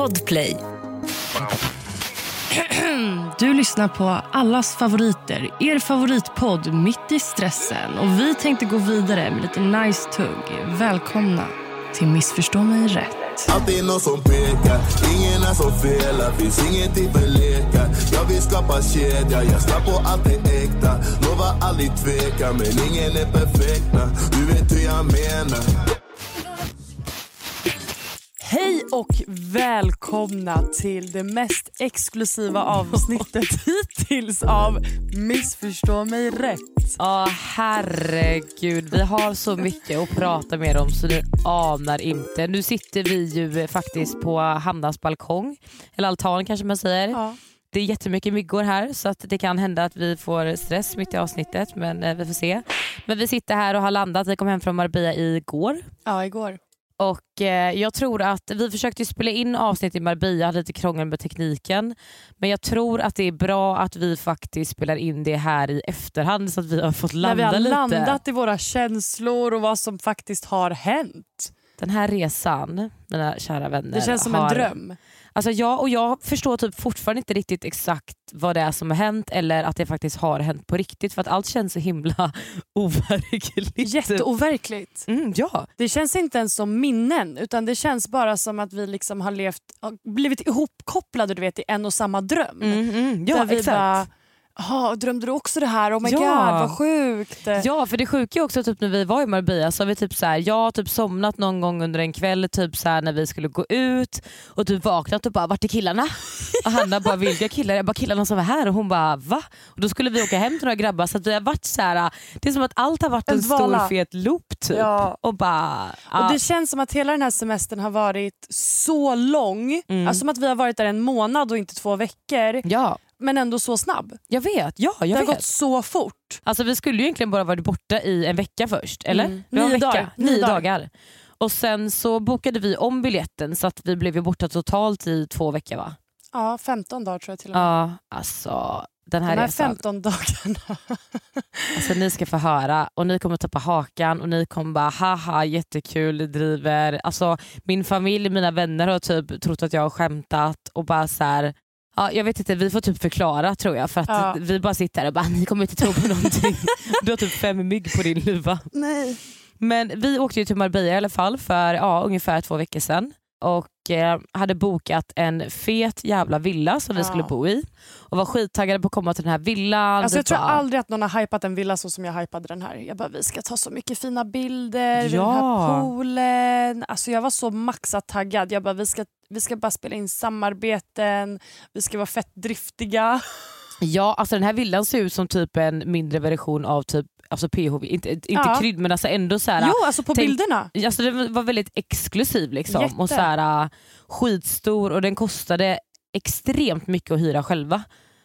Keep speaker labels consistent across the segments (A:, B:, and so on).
A: Podplay.
B: Du lyssnar på allas favoriter, er favoritpodd Mitt i stressen. Och Vi tänkte gå vidare med lite nice tugg. Välkomna till Missförstå mig rätt.
C: Alltid någon som pekar, ingen är som felar Finns ingenting för lekar Jag vill skapa kedja, jag snabb på allt är äkta Lovar aldrig tveka, men ingen är perfekta Du vet hur jag menar
B: och välkomna till det mest exklusiva avsnittet hittills av Missförstå mig rätt.
D: Ja herregud, vi har så mycket att prata med om så ni anar inte. Nu sitter vi ju faktiskt på Hannas balkong, eller altan kanske man säger.
B: Ja.
D: Det är jättemycket myggor här så att det kan hända att vi får stress mitt i avsnittet men eh, vi får se. Men vi sitter här och har landat, vi kom hem från Marbella igår.
B: ja, igår.
D: Och eh, jag tror att vi försökte spela in avsnitt i Marbella, hade lite krångel med tekniken. Men jag tror att det är bra att vi faktiskt spelar in det här i efterhand så att vi har fått
B: När
D: landa
B: vi har
D: lite.
B: landat i våra känslor och vad som faktiskt har hänt.
D: Den här resan, mina kära vänner.
B: Det känns som
D: har,
B: en dröm.
D: Alltså jag, och jag förstår typ fortfarande inte riktigt exakt vad det är som har hänt eller att det faktiskt har hänt på riktigt för att allt känns så himla overkligt.
B: Jätteoverkligt.
D: Mm, ja.
B: Det känns inte ens som minnen utan det känns bara som att vi liksom har levt, blivit ihopkopplade du vet, i en och samma dröm.
D: Mm, mm, ja exakt.
B: bara, "Jaha, drömde du också det här? Oh my
D: Ja.
B: god vad sjukt.
D: Ja för det sjuka är också typ när vi var i Marbella så har vi typ så här, jag har typ somnat någon gång under en kväll typ så här, när vi skulle gå ut och typ vaknat och bara vart är killarna? Och Hanna bara vilka killar? Jag bara killarna som var här och hon bara va? Och då skulle vi åka hem till några grabbar så att vi har varit så här, det är som att allt har varit en,
B: En
D: stor fet loop typ.
B: Ja.
D: Och bara, ja.
B: Och Det känns som att hela den här semestern har varit så lång.
D: Mm.
B: Alltså som att vi har varit där en månad och inte två veckor.
D: ja
B: Men ändå så snabb.
D: jag vet, ja
B: Det
D: jag
B: har
D: vet.
B: gått så fort.
D: Alltså vi skulle ju egentligen bara varit borta i en vecka först, eller?
B: Mm.
D: Det
B: Nio
D: vecka.
B: dagar.
D: Nio,
B: Nio dagar.
D: dagar. Och sen så bokade vi om biljetten så att vi blev ju borta totalt i två veckor va?
B: Ja, 15 dagar tror jag till och med.
D: Ja, alltså den här,
B: De här
D: resan.
B: 15 dagarna.
D: Alltså, ni ska få höra och ni kommer tappa hakan och ni kommer bara haha jättekul, ni driver. Alltså, min familj, mina vänner har typ trott att jag har skämtat och bara så här. Ja, jag vet inte, vi får typ förklara tror jag för att
B: Ja.
D: vi bara sitter här och bara ni kommer inte tro på någonting. du har typ fem mygg på din luva.
B: Nej.
D: Men vi åkte ju till Marbella i alla fall för ja, ungefär två veckor sedan och hade bokat en fet jävla villa som vi
B: Ja.
D: skulle bo i och var skittaggade på att komma till den här villan.
B: Alltså jag tror
D: bara-
B: aldrig att någon har hypat en villa så som jag hypade den här. Jag bara, vi ska ta så mycket fina bilder vid den
D: Ja.
B: här poolen. Alltså jag var så maxat taggad. Jag bara, vi ska, vi ska bara spela in samarbeten, vi ska vara fett driftiga.
D: Ja, alltså den här villan ser ut som typ en mindre version av typ alltså PHV, inte, inte
B: Ja.
D: krydd men alltså ändå så här,
B: Jo, alltså på
D: tänk-
B: bilderna.
D: Alltså den var väldigt exklusiv liksom.
B: Jätte.
D: och så här, äh, skitstor och den kostade extremt mycket att hyra själva.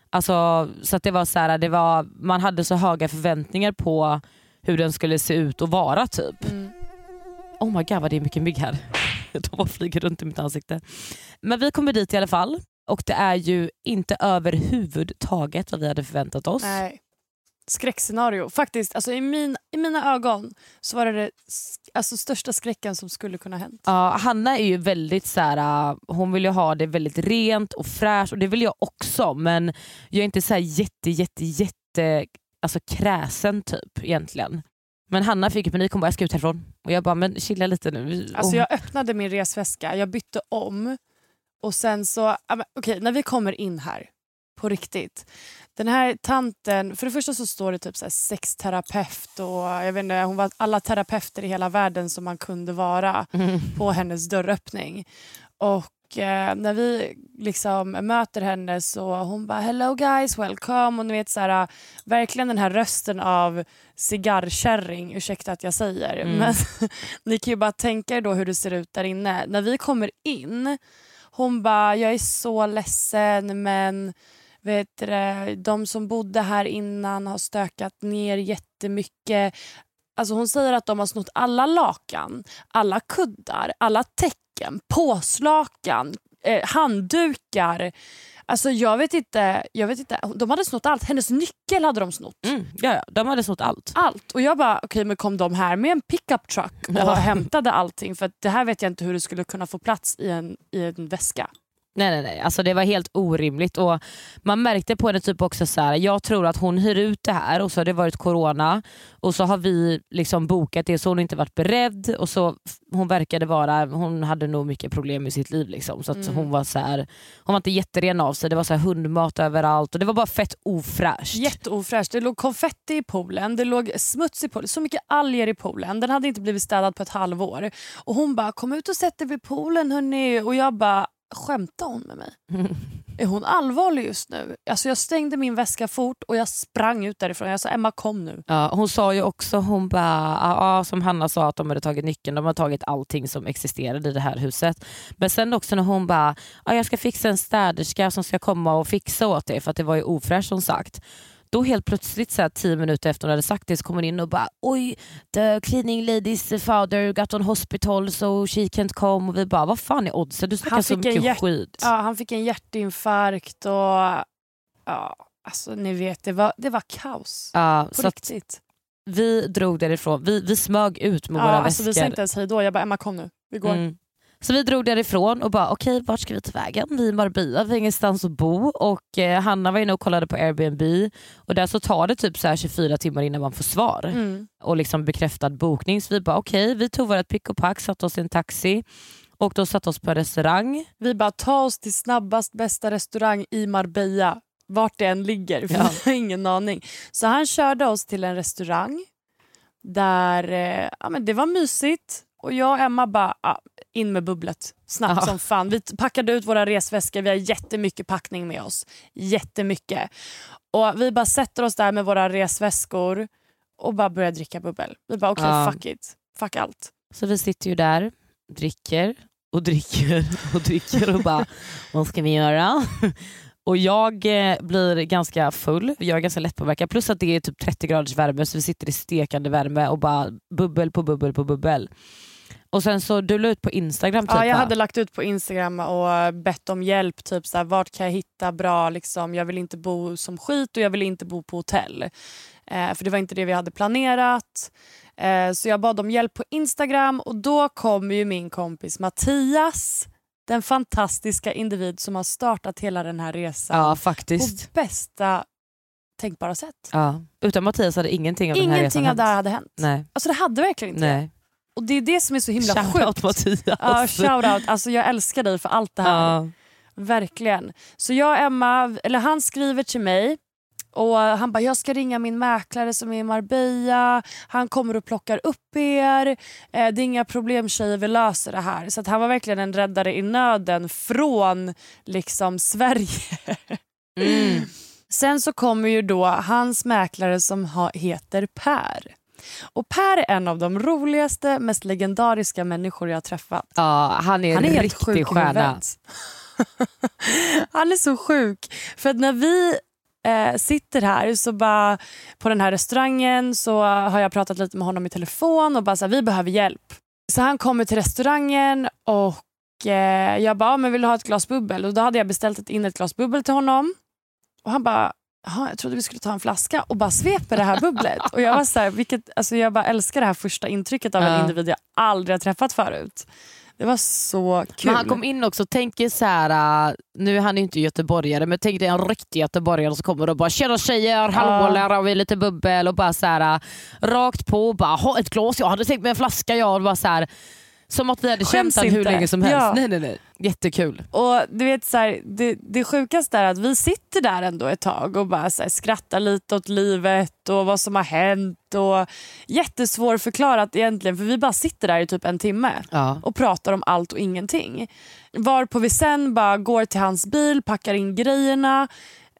D: Alltså, så det var så här, det var, man hade så höga förväntningar på hur den skulle se ut och vara typ.
B: Mm.
D: Oh my god vad det är mycket mygg här. De bara flyger runt i mitt ansikte. Men vi kommer dit i alla fall och det är ju inte överhuvudtaget vad vi hade förväntat oss.
B: Nej. Skräckscenario. Faktiskt, alltså i, min, i mina ögon så var det det alltså, största skräcken som skulle kunna hänt.
D: Ja, Hanna är ju väldigt så här, äh, hon vill ju ha det väldigt rent och fräscht och det vill jag också men jag är inte så här jätte jätte jätte alltså kräsen typ egentligen. Men Hanna fick panik, hon bara jag ska ut härifrån. Och jag bara men chilla lite nu.
B: Alltså
D: Och-
B: jag öppnade min resväska, jag bytte om och sen så, okej när vi kommer in här på riktigt. Den här tanten, för det första så står det typ så här sexterapeut och jag vet inte, hon var alla terapeuter i hela världen som man kunde vara
D: Mm.
B: på hennes dörröppning. Och eh, när vi liksom möter henne så hon bara hello guys welcome och ni vet så här, verkligen den här rösten av cigarrkärring, ursäkta att jag säger.
D: Mm.
B: Men ni kan ju bara tänka er då hur det ser ut där inne. När vi kommer in, hon bara jag är så ledsen men vet du, de som bodde här innan har stökat ner jättemycket. Alltså hon säger att de har snott alla lakan, alla kuddar, alla täcken, påslakan, eh, handdukar. Alltså jag vet, inte, jag vet inte, de hade snott allt. Hennes nyckel hade de snott.
D: Mm, ja, de hade snott allt.
B: Allt. Och jag bara, okej men kom de här med en pickup truck och
D: Ja.
B: hämtade allting? För det här vet jag inte hur det skulle kunna få plats i en, i en väska.
D: Nej nej nej, alltså det var helt orimligt och man märkte på henne typ också så här, jag tror att hon hyr ut det här och så har det varit corona och så har vi liksom bokat det så hon inte varit beredd och så hon verkade vara, hon hade nog mycket problem i sitt liv liksom så
B: Mm.
D: hon var så här, hon var inte jätteren av sig, det var så här hundmat överallt och det var bara fett ofräscht.
B: Jätteofräscht. Det låg konfetti i poolen, det låg smuts i poolen, så mycket alger i poolen. Den hade inte blivit städad på ett halvår. Och Hon bara “kom ut och sätt dig vid poolen hörni” och jag bara “skämtar hon med mig? Är hon allvarlig just nu?” alltså Jag stängde min väska fort och jag sprang ut därifrån. Jag sa “Emma kom nu”.
D: Ja, hon sa ju också, hon bara, ja, som Hanna sa att de hade tagit nyckeln, de har tagit allting som existerade i det här huset. Men sen också när hon bara, ja, jag ska fixa en städerska som ska komma och fixa åt det för att det var ju ofräscht som sagt. Då helt plötsligt så här, tio minuter efter hon hade sagt det så kom hon in och bara oj, the cleaning lady's father got on hospital so she can't come. Och vi bara, vad fan är oddsen? Du snackar så mycket
B: hjärt-
D: skit.
B: Ja, han fick en hjärtinfarkt och ja, alltså ni vet det var, det var kaos.
D: Ja,
B: På
D: så att
B: riktigt.
D: vi drog därifrån, vi, vi smög ut med
B: Ja,
D: våra
B: alltså,
D: väskor.
B: vi sa inte ens hej då. Jag bara “Emma kom nu, vi går”.
D: Mm. Så vi drog därifrån och bara okej vart ska vi ta vägen? Vi är i Marbella, vi har ingenstans att bo och eh, Hanna var inne och kollade på Airbnb och där så tar det typ så här 24 timmar innan man får svar
B: Mm.
D: och liksom bekräftad bokning. Så vi bara okej, vi tog vårt pick och pack, satte oss i en taxi och då satte oss på en restaurang.
B: Vi bara ta oss till snabbast bästa restaurang i Marbella. Vart det än ligger, för
D: Ja.
B: vi har ingen aning. Så han körde oss till en restaurang där eh, ja, men det var mysigt. Och jag och Emma bara ah, in med bubblet. Snabbt
D: Ja.
B: som fan. Vi packade ut våra resväskor. Vi har jättemycket packning med oss. Jättemycket. Och vi bara sätter oss där med våra resväskor och bara börjar dricka bubbel. Vi bara okej
D: Ja.
B: fuck it. Fuck allt.
D: Så vi sitter ju där, dricker och dricker och dricker och bara vad ska vi göra? Och jag eh, blir ganska full, jag är ganska lättpåverkad plus att det är typ 30 graders värme så vi sitter i stekande värme och bara bubbel på bubbel på bubbel. Och sen så du la ut på Instagram typ
B: Ja, jag
D: va?
B: hade lagt ut på Instagram och bett om hjälp. Typ så här, Vart kan jag hitta bra... Liksom, jag vill inte bo som skit och jag vill inte bo på hotell. Eh, för det var inte det vi hade planerat. Eh, så jag bad om hjälp på Instagram och då kom ju min kompis Mattias. Den fantastiska individ som har startat hela den här resan
D: Ja
B: på
D: faktiskt.
B: bästa tänkbara sätt.
D: Ja. Utan Mattias hade ingenting av den här resan
B: Ingenting av det
D: hänt.
B: här hade hänt.
D: Nej.
B: Alltså det hade verkligen inte.
D: Nej.
B: Och det är det som är så himla
D: Shoutout
B: sjukt.
D: Mattias.
B: Ja, shoutout. Alltså, jag älskar dig för allt det här.
D: Ja.
B: Verkligen. Så jag och Emma, eller han skriver till mig och han bara jag ska ringa min mäklare som är i Marbella. Han kommer och plockar upp er. Eh, det är inga problem tjejer, vi löser det här. Så han var verkligen en räddare i nöden från liksom Sverige.
D: Mm.
B: Sen så kommer ju då hans mäklare som ha, heter Per. Och Per är en av de roligaste, mest legendariska människor jag har träffat.
D: ja, han är en
B: Han är helt
D: riktig
B: sjuk
D: stjärna.
B: Han är så sjuk. För när vi eh, sitter här så bara på den här restaurangen så har jag pratat lite med honom i telefon och bara så här, vi behöver hjälp. Så han kommer till restaurangen och eh, jag bara, "Ja, men vill du ha ett glas bubbel? Och då hade jag beställt ett- in ett glas bubbel till honom. Och han bara, Jaha, jag trodde vi skulle ta en flaska och bara sveper det här bubblet. Och jag var så här, vilket, alltså jag bara älskar det här första intrycket av en individ jag aldrig har träffat förut. Det var så kul.
D: Men han kom in också, tänk så här, äh, nu är han ju inte göteborgare men tänk dig en riktig göteborgare som kommer och bara tjena tjejer, hallå lära vi lite bubbel och bara så här, äh, rakt på bara ha ett glas, jag hade tänkt mig en flaska jag och bara så här, som att vi hade känt
B: Skäms
D: han hur länge som helst.
B: Ja.
D: Nej, nej, nej. Jättekul.
B: Och du vet så här, det, det sjukaste är att vi sitter där ändå ett tag och bara så här, skrattar lite åt livet och vad som har hänt. Och Jättesvårförklarat egentligen för vi bara sitter där i typ en timme
D: Ja.
B: och pratar om allt och ingenting. Varpå vi sen bara går till hans bil, packar in grejerna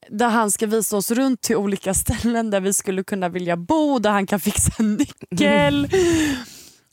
B: där han ska visa oss runt till olika ställen där vi skulle kunna vilja bo, där han kan fixa en nyckel.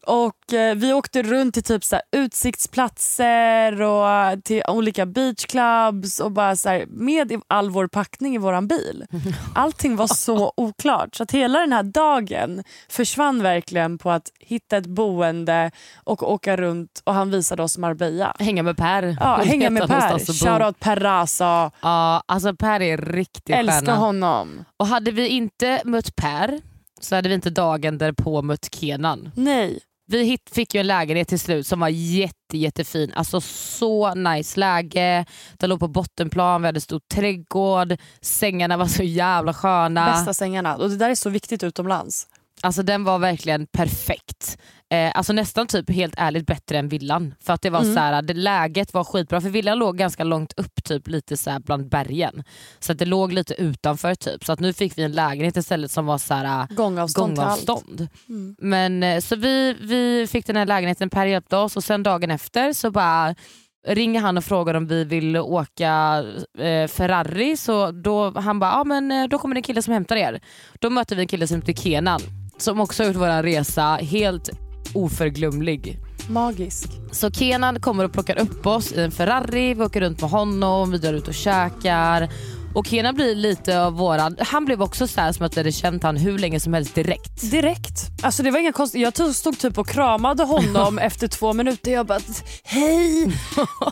B: Och eh, Vi åkte runt till typ så här, utsiktsplatser och till olika beachclubs och bara så här, med i all vår packning i våran bil. Allting var så oklart. Så att hela den här dagen försvann verkligen på att hitta ett boende och åka runt och han visade oss Marbella.
D: Hänga med Per.
B: Ja, hänga med Per. Shoutout Per Rasa.
D: Ja, alltså Per är riktigt
B: Älskar
D: stjärna.
B: honom.
D: Och hade vi inte mött Per så hade vi inte dagen därpå mött Kenan.
B: Nej.
D: Vi hit, fick ju en lägenhet till slut som var jätte, jättefin. Alltså så nice läge. Den låg på bottenplan, vi hade stor trädgård, sängarna var så jävla sköna.
B: Bästa sängarna. Och det där är så viktigt utomlands.
D: Alltså den var verkligen perfekt. Eh, alltså nästan typ helt ärligt bättre än villan. För att det var
B: Mm.
D: så här, det läget var skitbra för villan låg ganska långt upp typ lite så bland bergen. Så att det låg lite utanför typ. Så att nu fick vi en lägenhet istället som var så här
B: Gångavstånd
D: gångavstånd.
B: Mm.
D: Men eh, så vi, vi fick den här lägenheten, Per hjälpte oss och sen dagen efter så bara ringer han och frågar om vi vill åka eh, Ferrari. Så då, han bara, men eh, då kommer det en kille som hämtar er. Då möter vi en kille som heter Kenan som också har gjort vår resa helt oförglömlig.
B: Magisk.
D: Så Kenan kommer och plockar upp oss i en Ferrari, vi åker runt med honom, vi drar ut och käkar. Och Kenan blir lite av våran, han blev också så här som att jag hade känt han hur länge som helst direkt.
B: Direkt. Alltså det var inga konstigt. Jag tog- stod typ och kramade honom efter två minuter. Jag bara hej,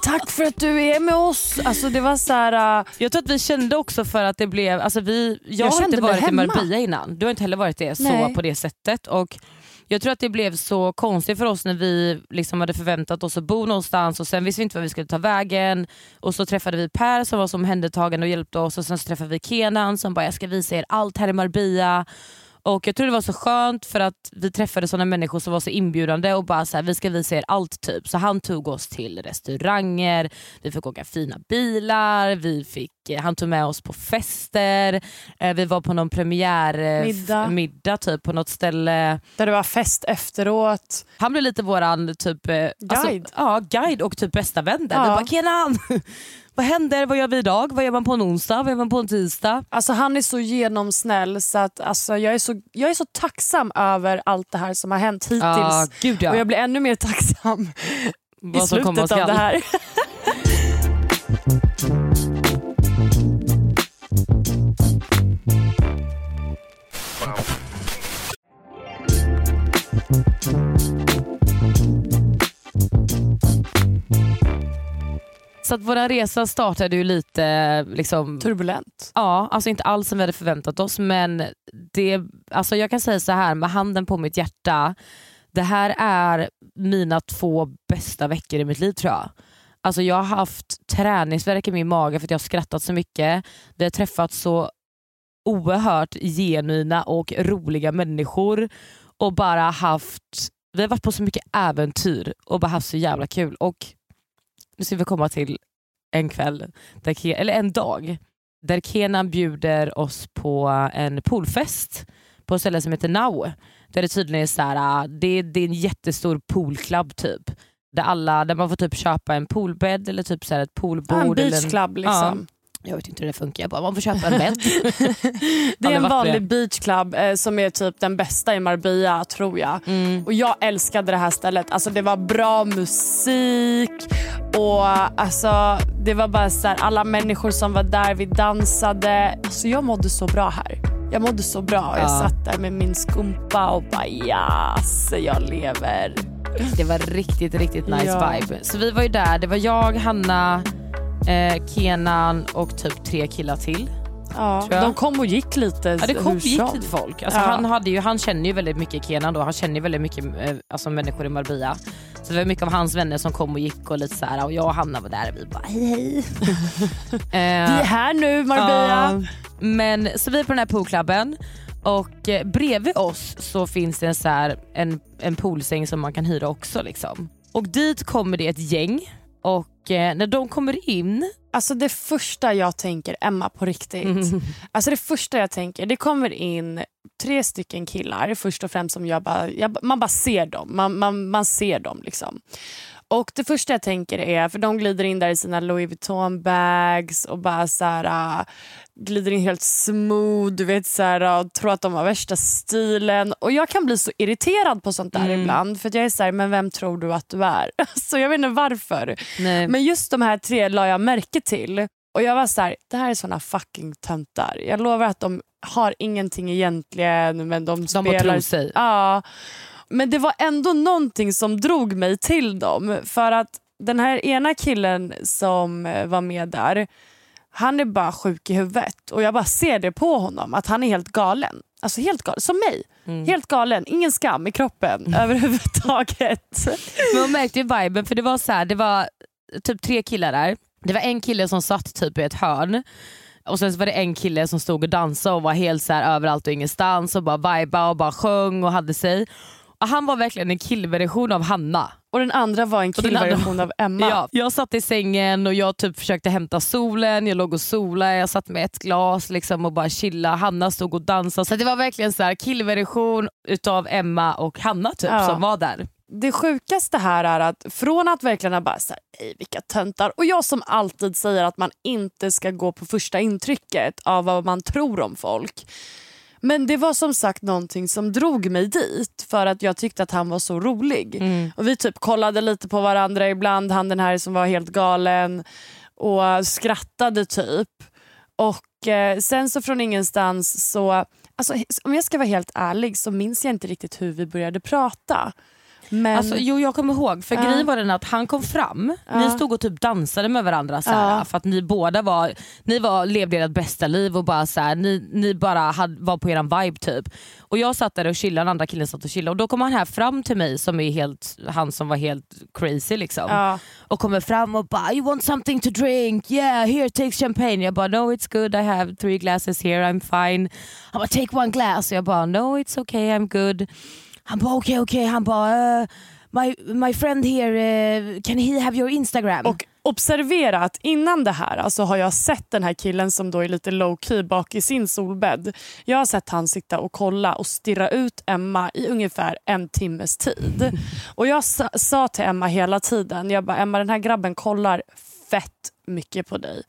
B: tack för att du är med oss. Alltså det var så här. äh,
D: Jag tror att vi kände också för att det blev, alltså vi, jag,
B: Jag
D: har
B: kände
D: inte varit i. Marbella innan, du har inte heller varit det så
B: Nej.
D: på det sättet. Och jag tror att det blev så konstigt för oss när vi liksom hade förväntat oss att bo någonstans och sen visste vi inte var vi skulle ta vägen. Och så träffade vi Per som var som omhändertagande och hjälpte oss och sen så träffade vi Kenan som bara jag ska visa er allt här i Marbella. Och jag tror det var så skönt för att vi träffade sådana människor som var så inbjudande och bara så här, vi ska visa er allt typ. Så han tog oss till restauranger, vi fick åka fina bilar, vi fick, eh, han tog med oss på fester, eh, vi var på någon premiärmiddag
B: Middag.
D: middag typ på något ställe.
B: Där det var fest efteråt.
D: Han blev lite våran typ, eh,
B: Guide.
D: Alltså, ja, guide och typ bästa vän där.
B: Ja.
D: Vi bara Kenan, vad händer? Vad gör vi idag? Vad gör man på en onsdag? Vad gör man på en tisdag?
B: Alltså han är så genomsnäll så att alltså, jag, är så, jag är så tacksam över allt det här som har hänt hittills.
D: Ja, gud ja.
B: Och jag blir ännu mer tacksam i
D: Vad komma
B: slutet av det här.
D: Så att vår resa startade ju lite liksom,
B: Turbulent.
D: Ja, alltså inte alls som vi hade förväntat oss men det, alltså jag kan säga så här med handen på mitt hjärta. Det här är mina två bästa veckor i mitt liv tror jag. Alltså jag har haft träningsvärk i min mage för att jag har skrattat så mycket. Vi har träffat så oerhört genuina och roliga människor och bara haft, vi har varit på så mycket äventyr och bara haft så jävla kul. Och nu ska vi komma till en kväll, där, Ke- eller en dag, där Kenan bjuder oss på en poolfest på ett ställe som heter Now. Där det tydligen är, så här, det är, det är en jättestor poolklubb typ. Där, alla, där man får typ köpa en poolbädd eller typ så här ett poolbord.
B: Ja, en
D: eller
B: beach club liksom.
D: Jag vet inte hur det funkar, jag bara, man får köpa en bädd.
B: Det är en vanlig
D: det.
B: beach club eh, som är typ den bästa i Marbella tror jag.
D: Mm.
B: Och jag älskade det här stället. Alltså det var bra musik och alltså det var bara så här, alla människor som var där, vi dansade. Alltså jag mådde så bra här. Jag mådde så bra. Jag
D: Ja.
B: satt där med min skumpa och bara yes, jag lever.
D: Det var riktigt, riktigt nice
B: Ja.
D: vibe. Så vi var ju där, det var jag, Hanna, eh, Kenan och typ tre killar till.
B: Ja, de kom och gick lite
D: Ja, det kom och gick lite folk. Alltså,
B: Ja.
D: han, hade ju, han känner ju väldigt mycket Kenan då, han känner ju väldigt mycket eh, alltså, människor i Marbella. Så det var mycket av hans vänner som kom och gick och lite så här, och jag och Hanna var där och vi bara hej hej.
B: Vi är
D: eh,
B: här nu Marbella.
D: ja, men, så vi är på den här poolklubben och eh, bredvid oss så finns det en, så här, en, en poolsäng som man kan hyra också. Liksom. Och dit kommer det ett gäng och eh, när de kommer in
B: Alltså det första jag tänker, Emma på riktigt.
D: Mm.
B: Alltså det första jag tänker, det kommer in tre stycken killar först och främst som jag bara, jag, man bara ser dem. Man, man, man ser dem liksom. Och det första jag tänker är, för de glider in där i sina Louis Vuitton bags och bara så här, äh, glider in helt smooth du vet, så här, och tror att de har värsta stilen. Och jag kan bli så irriterad på sånt där
D: Mm.
B: ibland för jag är så här, men vem tror du att du är? Så jag vet inte varför.
D: Nej.
B: Men just de här tre la jag märke till. Och jag var så här, det här är såna fucking töntar. Jag lovar att de har ingenting egentligen men de,
D: de
B: spelar...
D: tror sig.
B: Ja. Men det var ändå någonting som drog mig till dem. För att den här ena killen som eh, var med där, han är bara sjuk i huvudet. Och jag bara ser det på honom, att han är helt galen. Alltså helt galen, som mig.
D: Mm.
B: Helt galen, ingen skam i kroppen överhuvudtaget.
D: Men man märkte ju viben för det var så här, det var typ tre killar där. Det var en kille som satt typ i ett hörn och sen var det en kille som stod och dansade och var helt så överallt och ingenstans och bara vibade och bara sjöng och hade sig. Han var verkligen en killversion av Hanna.
B: Och den andra var en killversion av Emma.
D: Ja, jag satt i sängen och jag typ försökte hämta solen, jag låg och solade, jag satt med ett glas liksom och bara chilla. Hanna stod och dansade. Så det var verkligen så här killversion utav Emma och Hanna typ
B: Ja.
D: som var där.
B: Det sjukaste här är att från att verkligen ha bara så här, "Ej, vilka töntar och jag som alltid säger att man inte ska gå på första intrycket av vad man tror om folk. Men det var som sagt någonting som drog mig dit för att jag tyckte att han var så rolig. Och Vi typ kollade lite på varandra ibland, han den här som var helt galen och skrattade typ. Och eh, sen så från ingenstans så, alltså, om jag ska vara helt ärlig så minns jag inte riktigt hur vi började prata. Men,
D: Alltså, jo jag kommer ihåg, för
B: Ja.
D: grejen var den att han kom fram, ni
B: Ja.
D: stod och typ dansade med varandra så
B: Ja.
D: för att ni båda var, ni var, levde ert bästa liv och bara så ni, ni bara hade, var på eran vibe typ. Och jag satt där och chillade, den andra killen satt och chillade och då kom han här fram till mig som är helt, han som var helt crazy liksom.
B: ja.
D: Och kommer fram och bara you want something to drink, yeah here take champagne. Jag bara no it's good I have three glasses here I'm fine. Han bara take one glass och jag bara no it's okay I'm good. Han bara okej okay, okej, han bara uh, my, my friend here, uh, can he have your Instagram?
B: Och observera att innan det här alltså har jag sett den här killen som då är lite low key bak i sin solbädd. Jag har sett han sitta och kolla och stirra ut Emma i ungefär en timmes tid. Och jag sa, sa till Emma hela tiden, jag bara Emma den här grabben kollar fett mycket på dig.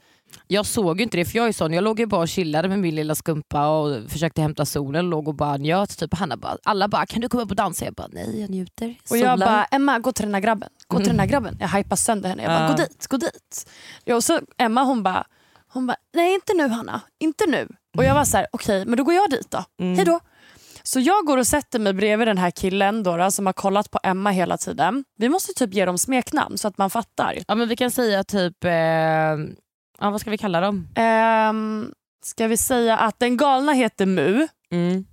D: Jag såg ju inte det för jag är sån, jag låg ju bara och chillade med min lilla skumpa och försökte hämta solen, låg och bara njöt. Typ. Hanna bara, alla bara kan du komma upp och dansa? Jag bara nej jag njuter.
B: Och jag bara, Emma gå till den här grabben. Gå till den här grabben. Jag hypar sönder henne. Jag bara, gå dit, gå dit. Ja, och så Emma hon bara, hon bara, nej inte nu Hanna, inte nu. Och jag var så här, okej men då går jag dit då. Hej då. Så jag går och sätter mig bredvid den här killen då, då, som har kollat på Emma hela tiden. Vi måste typ ge dem smeknamn så att man fattar.
D: Ja men vi kan säga typ, eh, ja, vad ska vi kalla dem?
B: Ehm, ska vi säga att den galna heter Mu
D: Mm.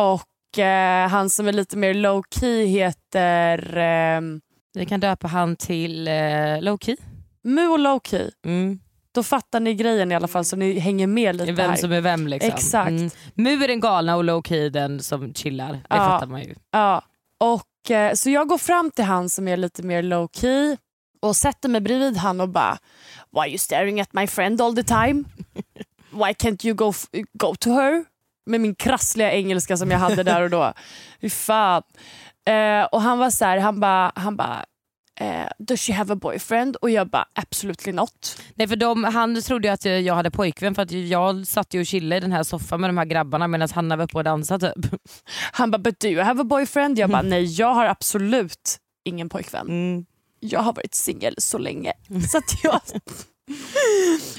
B: och eh, han som är lite mer low key heter ehm,
D: Vi kan döpa han till eh, Lowkey.
B: Mu och low key.
D: Mm.
B: Då fattar ni grejen i alla fall så ni hänger med lite
D: Vem
B: här.
D: som är vem liksom.
B: Exakt.
D: Mm. Mu är den galna och Lowkey är den som chillar. Det
B: Ja.
D: fattar man ju.
B: Ja. Och, eh, så jag går fram till han som är lite mer low key och sätter mig bredvid han och bara Why are you staring at my friend all the time? Why can't you go, go to her? Med min krassliga engelska som jag hade där och då. Fy fan. Eh, och han var så här, han bara, han bara eh, Does she have a boyfriend? Och jag bara absolutely not.
D: Nej, för de, han trodde ju att jag hade pojkvän för att jag satt ju och chillade i den här soffan med de här grabbarna medan Hanna var uppe och dansade typ.
B: Han bara but do you have a boyfriend? Jag bara nej jag har absolut ingen pojkvän. Jag har varit singel så länge. Så att jag...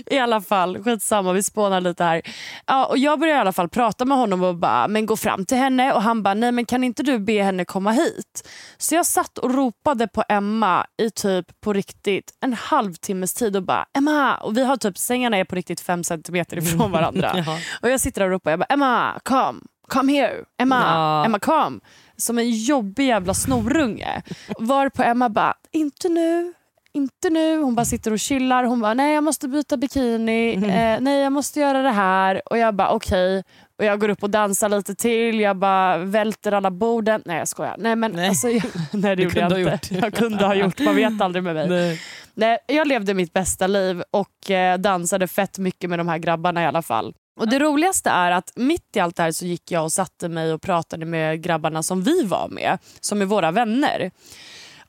B: I alla fall, skitsamma vi spånar lite här. Ja, och jag börjar i alla fall prata med honom och bara, men gå fram till henne och han bara, nej men kan inte du be henne komma hit? Så jag satt och ropade på Emma i typ på riktigt en halvtimmes tid och bara, Emma! Och vi har typ, sängarna är på riktigt fem centimeter ifrån varandra. Och jag sitter där och ropar, jag bara, Emma come, come here, Emma,
D: Ja.
B: Emma come. Som en jobbig jävla snorunge. Varpå Emma bara, inte nu, inte nu. Hon bara sitter och chillar. Hon bara, nej jag måste byta bikini, eh, nej jag måste göra det här. Och jag bara okej. Och jag går upp och dansar lite till, jag bara välter alla borden. Nej jag skojar. Nej, men,
D: Nej.
B: Alltså, jag, nej det
D: Du
B: gjorde jag inte. Jag kunde ha gjort, man vet aldrig med mig.
D: Nej.
B: Nej, jag levde mitt bästa liv och eh, dansade fett mycket med de här grabbarna i alla fall. Och Det roligaste är att mitt i allt det här så gick jag och satte mig och pratade med grabbarna som vi var med, som är våra vänner.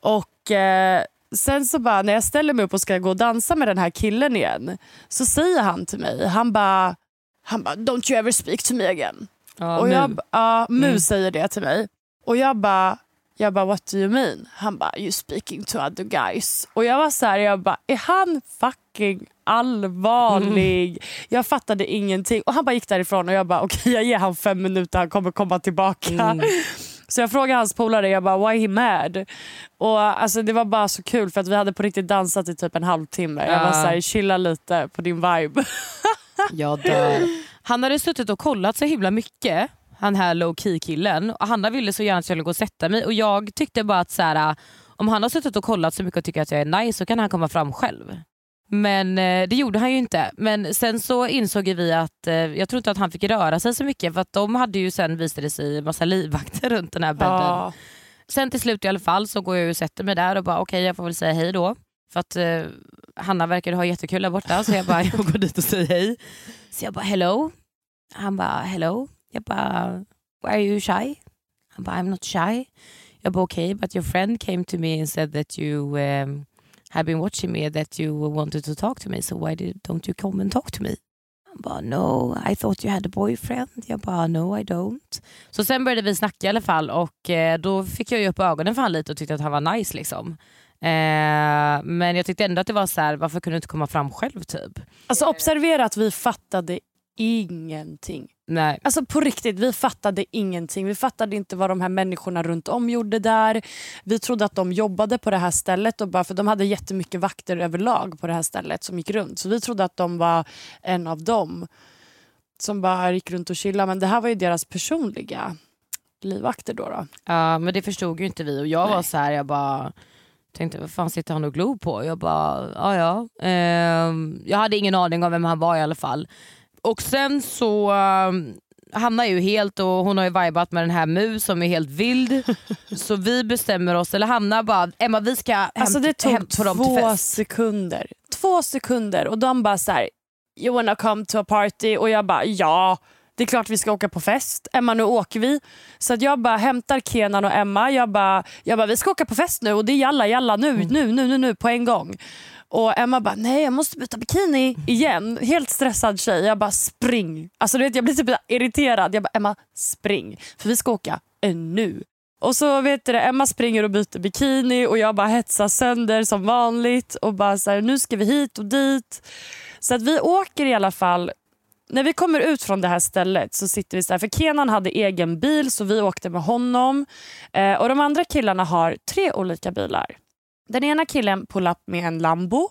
B: Och eh, Sen så bara när jag ställer mig upp och ska gå och dansa med den här killen igen så säger han till mig, han bara, han bara “Don't you ever speak to me again”.
D: Ja,
B: och
D: nu.
B: jag, b- ja, Mu
D: Mm.
B: säger det till mig. Och jag bara, jag bara what do you mean? Han bara you speaking to other guys. Och jag var så här, jag bara är han fucking allvarlig? Jag fattade ingenting. Och han bara gick därifrån och jag bara okej jag ger han fem minuter han kommer komma tillbaka.
D: Mm.
B: Så jag frågade hans polare, jag bara why he mad? Och alltså det var bara så kul för att vi hade på riktigt dansat i typ en halvtimme. Jag var
D: Ja.
B: så här, chilla lite på din vibe.
D: Jag dör. Han hade suttit och kollat så himla mycket han här low key killen. Och Hanna ville så gärna att jag skulle gå och sätta mig och jag tyckte bara att så här, om han har suttit och kollat så mycket och tycker att jag är nice så kan han komma fram själv. Men eh, det gjorde han ju inte. Men sen så insåg vi att eh, jag tror inte att han fick röra sig så mycket för att de hade ju sen visade det sig massa livvakter runt den här bädden.
B: Ja.
D: Sen till slut i alla fall så går jag och sätter mig där och bara okej jag får väl säga hej då. För att eh, Hanna verkar ha jättekul där borta så jag bara jag går dit och säger hej. Så jag bara hello. Han bara hello. Jag bara why are you shy? Han bara I'm not shy. Jag bara okej but your friend came to me and said that you um, have been watching me that you wanted to talk to me so why did, don't you come and talk to me? Han bara no, I thought you had a boyfriend. Jag bara no I don't. Så sen började vi snacka i alla fall och eh, då fick jag ju upp ögonen för han lite och tyckte att han var nice liksom. Eh, men jag tyckte ändå att det var så här, varför kunde du inte komma fram själv typ?
B: Alltså observera att vi fattade ingenting.
D: Nej.
B: Alltså på riktigt, vi fattade ingenting. Vi fattade inte vad de här människorna runt om gjorde där. Vi trodde att de jobbade på det här stället och bara för de hade jättemycket vakter överlag på det här stället som gick runt. Så vi trodde att de var en av dem som bara gick runt och chillade. Men det här var ju deras personliga livvakter då. då.
D: Ja men det förstod ju inte vi och jag var
B: Nej.
D: så här, jag bara tänkte vad fan sitter han och glor på? Jag bara ja ja. Ehm, jag hade ingen aning om vem han var i alla fall. Och sen så um, Hanna är ju helt och hon har ju vibat med den här Mu som är helt vild. så vi bestämmer oss, eller Hanna bara Emma vi ska hem,
B: Alltså det
D: hem
B: tog
D: på dem till
B: två
D: fest.
B: sekunder. Två sekunder och de bara så här, you wanna come to a party? Och jag bara ja, det är klart vi ska åka på fest. Emma nu åker vi. Så att jag bara hämtar Kenan och Emma. Jag bara, jag bara vi ska åka på fest nu och det är jalla jalla nu,
D: Mm.
B: nu, nu, nu, nu på en gång. Och Emma bara nej jag måste byta bikini igen. Helt stressad tjej. Jag bara spring. Alltså du vet jag blir typ irriterad. Jag bara Emma spring. För vi ska åka nu. Och så vet du Emma springer och byter bikini och jag bara hetsar sönder som vanligt och bara så här, nu ska vi hit och dit. Så att vi åker i alla fall. När vi kommer ut från det här stället så sitter vi så här, för Kenan hade egen bil så vi åkte med honom. Eh, och de andra killarna har tre olika bilar. Den ena killen pull up med en Lambo.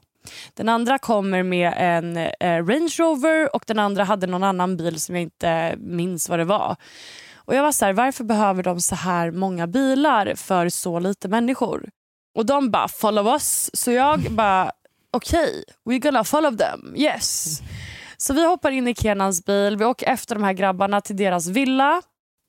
B: Den andra kommer med en eh, Range Rover och den andra hade någon annan bil som jag inte minns vad det var. Och jag var så här, varför behöver de så här många bilar för så lite människor? Och de bara follow us. Så jag bara okej, we're gonna follow them, yes. Så vi hoppar in i Kenans bil, vi åker efter de här grabbarna till deras villa.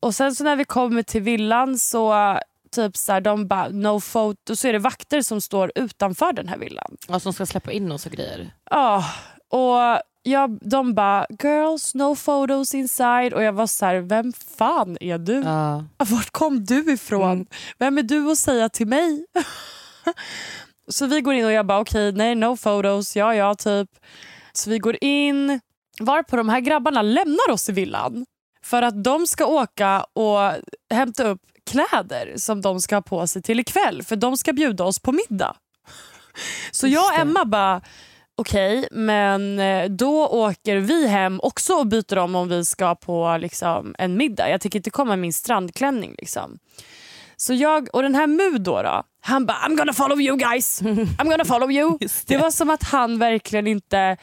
B: Och sen så när vi kommer till villan så typ så här, de bara no photo, så är det vakter som står utanför den här villan.
D: Ja, som ska släppa in oss och grejer.
B: Ja, och jag, de bara girls no photos inside och jag var så här, vem fan är du?
D: Ja.
B: Vart kom du ifrån?
D: Mm.
B: Vem är du att säga till mig? så vi går in och jag bara okej, nej no photos, ja ja typ. Så vi går in, varpå de här grabbarna lämnar oss i villan för att de ska åka och hämta upp kläder som de ska ha på sig till ikväll för de ska bjuda oss på middag. Så jag och. Emma bara okej, men eh, då åker vi hem också och byter om om vi ska på liksom, en middag. Jag tänker inte komma i min strandklänning. Liksom. Så jag och den här Mu då, då han bara I'm gonna follow you guys. I'm gonna follow you. Det.
D: det.
B: var som att han verkligen inte...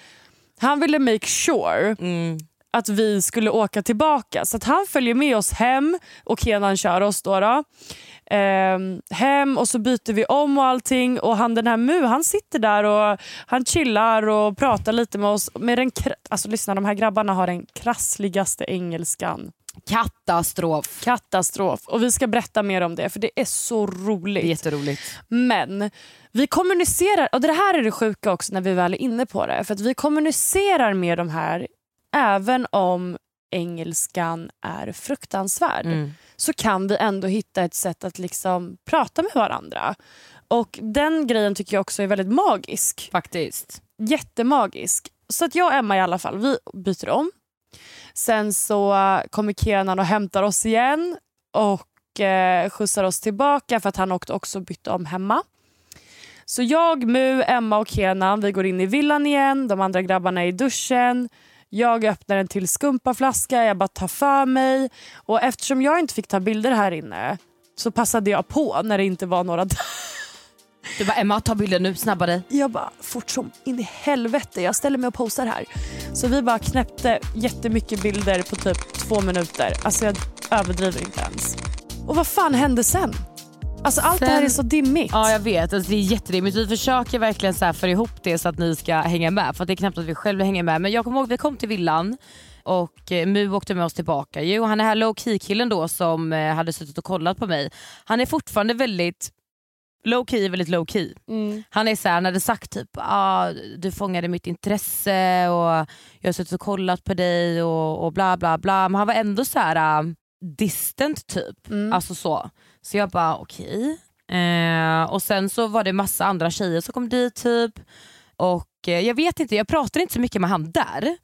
B: Han ville make sure
D: Mm.
B: Att vi skulle åka tillbaka. Så att han följer med oss hem och Kenan kör oss då. då. Ehm, hem och så byter vi om och allting och han den här Mu han sitter där och han chillar och pratar lite med oss. Med den, alltså lyssna de här grabbarna har den krassligaste engelskan.
D: Katastrof.
B: Katastrof. Och vi ska berätta mer om det för det är så roligt.
D: Det är jätteroligt.
B: Men vi kommunicerar, och det här är det sjuka också när vi väl är inne på det. För att vi kommunicerar med de här även om engelskan är fruktansvärd.
D: Mm.
B: Så kan vi ändå hitta ett sätt att liksom prata med varandra. Och den grejen tycker jag också är väldigt magisk.
D: Faktiskt.
B: Jättemagisk. Så att jag och Emma i alla fall, vi byter om. Sen så kommer Kenan och hämtar oss igen och eh, skjutsar oss tillbaka för att han åkte också bytte om hemma. Så jag, Mu, Emma och Kenan vi går in i villan igen. De andra grabbarna är i duschen. Jag öppnar en till skumpaflaska, jag bara tar för mig. Och eftersom jag inte fick ta bilder här inne så passade jag på när det inte var några där.
D: Du bara Emma ta bilden nu snabbare.
B: Jag bara fort som in i helvete, jag ställer mig och posar här. Så vi bara knäppte jättemycket bilder på typ två minuter. Alltså jag överdriver inte ens. Och vad fan hände sen? Alltså allt det här
D: Sen-
B: är så dimmigt.
D: Ja jag vet, alltså, det är jättedimmigt. Vi försöker verkligen så här föra ihop det så att ni ska hänga med. För det är knappt att vi själva hänger med. Men jag kommer ihåg vi kom till villan och eh, Mu åkte med oss tillbaka. Jo, han är här low key killen då som eh, hade suttit och kollat på mig. Han är fortfarande väldigt low key, väldigt low key.
B: Mm.
D: Han är så här, han hade sagt typ ah, du fångade mitt intresse och jag har suttit och kollat på dig och, och bla bla bla. Men han var ändå så här uh, distant typ.
B: Mm.
D: Alltså så. Så jag bara okej. Eh, och sen så var det massa andra tjejer som kom dit typ. Och eh, jag vet inte, jag pratade inte så mycket med han där.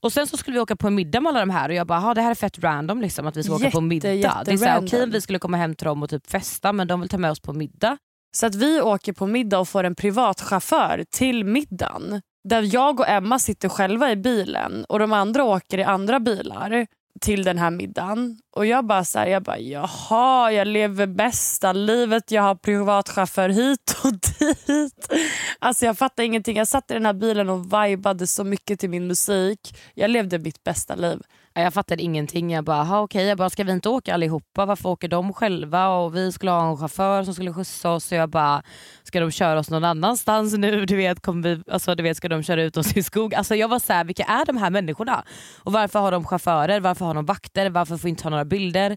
D: Och sen så skulle vi åka på en middag med alla de här och jag bara, "Ha, det här är fett random liksom att vi ska åka på
B: Jätte,
D: middag. det är så här,
B: jätterandom.
D: okej om vi skulle komma hem till dem och typ festa men de vill ta med oss på middag.
B: Så att vi åker på middag och får en privatchaufför till middagen. Där jag och Emma sitter själva i bilen och de andra åker i andra bilar till den här middagen. Och jag bara så här, jag bara jaha, jag lever bästa livet. Jag har privatchaufför hit och dit. Alltså jag fattar ingenting. Jag satt i den här bilen och vibade så mycket till min musik. Jag levde mitt bästa liv.
D: Jag fattade ingenting. Jag bara, okej, jag bara, ska vi inte åka allihopa? Varför åker de själva? Och vi skulle ha en chaufför som skulle skjutsa oss. Så jag bara, ska de köra oss någon annanstans nu? Du vet, kommer vi, alltså, du vet ska de köra ut oss i skog? Alltså, jag var så här, vilka är de här människorna? Och varför har de chaufförer? Varför har de vakter? Varför får vi inte ta några bilder?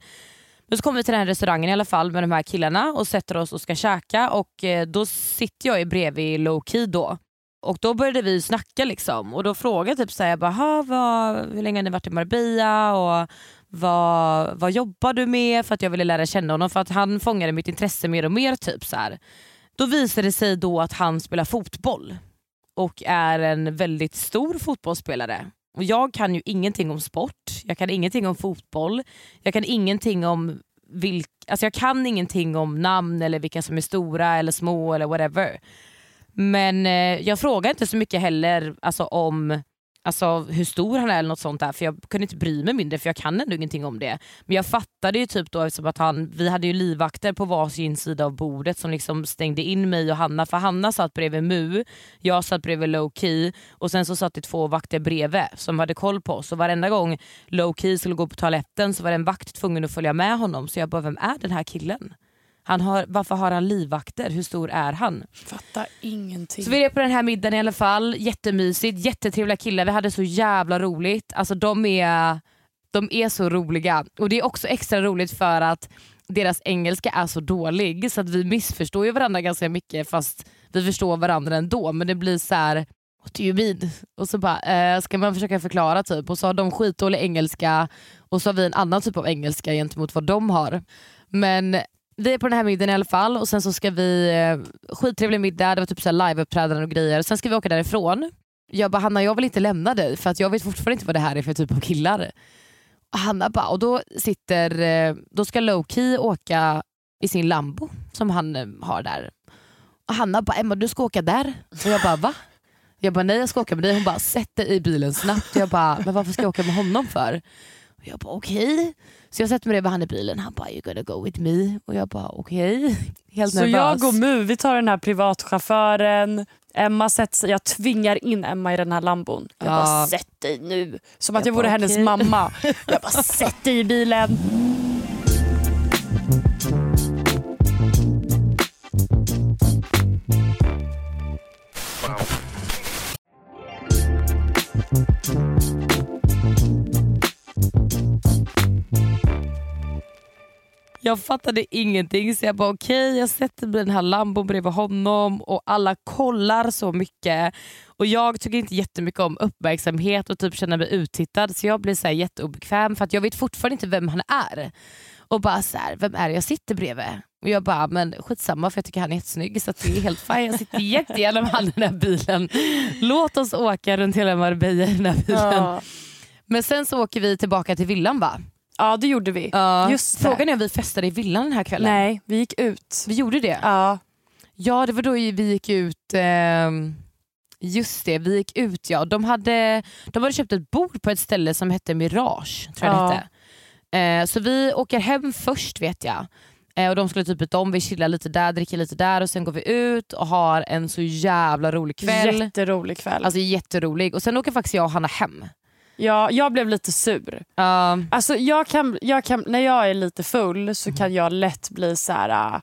D: Men så kommer vi till den här restaurangen i alla fall med de här killarna och sätter oss och ska käka och eh, då sitter jag ju bredvid low key då. Och då började vi snacka liksom och då frågade jag typ så här, jag bara, vad, hur länge har ni varit i Marbella och vad, vad jobbar du med? För att jag ville lära känna honom för att han fångade mitt intresse mer och mer. typ så här. Då visade det sig då att han spelar fotboll och är en väldigt stor fotbollsspelare. Och jag kan ju ingenting om sport, jag kan ingenting om fotboll, jag kan ingenting om vilk, alltså jag kan ingenting om namn eller vilka som är stora eller små eller whatever. Men eh, jag frågar inte så mycket heller alltså, om alltså, hur stor han är eller något sånt där för jag kunde inte bry mig mindre för jag kan ändå ingenting om det. Men jag fattade ju typ då eftersom att han, vi hade ju livvakter på varsin sida av bordet som liksom stängde in mig och Hanna för Hanna satt bredvid Mu, jag satt bredvid Low Key och sen så satt det två vakter bredvid som hade koll på oss och varenda gång Low Key skulle gå på toaletten så var en vakt tvungen att följa med honom så jag bara vem är den här killen? Han har, varför har han livvakter? Hur stor är han?
B: Fattar ingenting.
D: Så vi är på den här middagen i alla fall. Jättemysigt, jättetrevliga killar. Vi hade så jävla roligt. Alltså de är, de är så roliga. Och det är också extra roligt för att deras engelska är så dålig så att vi missförstår ju varandra ganska mycket fast vi förstår varandra ändå. Men det blir så här what do you mean? Och så bara, eh, ska man försöka förklara typ. Och så har de skitdålig engelska och så har vi en annan typ av engelska gentemot vad de har. Men vi är på den här middagen i alla fall och sen så ska vi, eh, skittrevlig middag, det var typ så liveuppträdanden och grejer. Sen ska vi åka därifrån. Jag bara Hanna jag vill inte lämna dig för att jag vet fortfarande inte vad det här är för typ av killar. Och Hanna bara, och då sitter, eh, då ska Lowkey åka i sin Lambo som han eh, har där. Och Hanna bara, Emma du ska åka där. Och jag bara va? Jag bara nej jag ska åka med dig. Hon bara sätt dig i bilen snabbt. Och Jag bara men varför ska jag åka med honom för? Och jag bara okej. Så jag sätter mig bredvid han i bilen. Han bara you're gonna go with me. Och jag bara okej. Helt
B: Så
D: nervös.
B: jag och Mu vi tar den här privatchauffören. Emma sätter sig, jag tvingar in Emma i den här lambon. Jag
D: Ja.
B: bara sätt dig nu. Som att
D: Jag
B: jag vore
D: bara,
B: hennes mamma. Jag bara sätt dig i bilen.
D: Jag fattade ingenting så jag bara okej jag sätter mig i den här lambon bredvid honom och alla kollar så mycket. Och Jag tycker inte jättemycket om uppmärksamhet och typ känner mig uttittad så jag blir så här jätteobekväm för att jag vet fortfarande inte vem han är. Och bara så här, vem är det jag sitter bredvid? Och jag bara, men skitsamma för jag tycker han är jättesnygg så det är helt fine. Jag sitter jättegärna med han i den här bilen. Låt oss åka runt hela Marbella i den här bilen.
B: Ja.
D: Men sen så åker vi tillbaka till villan va?
B: Ja det gjorde vi.
D: Ja.
B: Just.
D: Frågan är om vi festade i villan den här kvällen?
B: Nej vi gick ut.
D: Vi gjorde det?
B: Ja.
D: Ja det var då vi gick ut, ehm, just det vi gick ut ja. De hade, de hade köpt ett bord på ett ställe som hette Mirage. Tror jag
B: Ja.
D: hette. Eh, så vi åker hem först vet jag. Eh, och De skulle typ byta om, vi chillar lite där, dricker lite där och sen går vi ut och har en så jävla rolig kväll.
B: Jätterolig kväll.
D: Alltså jätterolig. Och sen åker faktiskt jag och Hanna hem.
B: Ja, jag blev lite sur.
D: Ja.
B: Alltså jag kan, jag kan, när jag är lite full så kan jag lätt bli så här.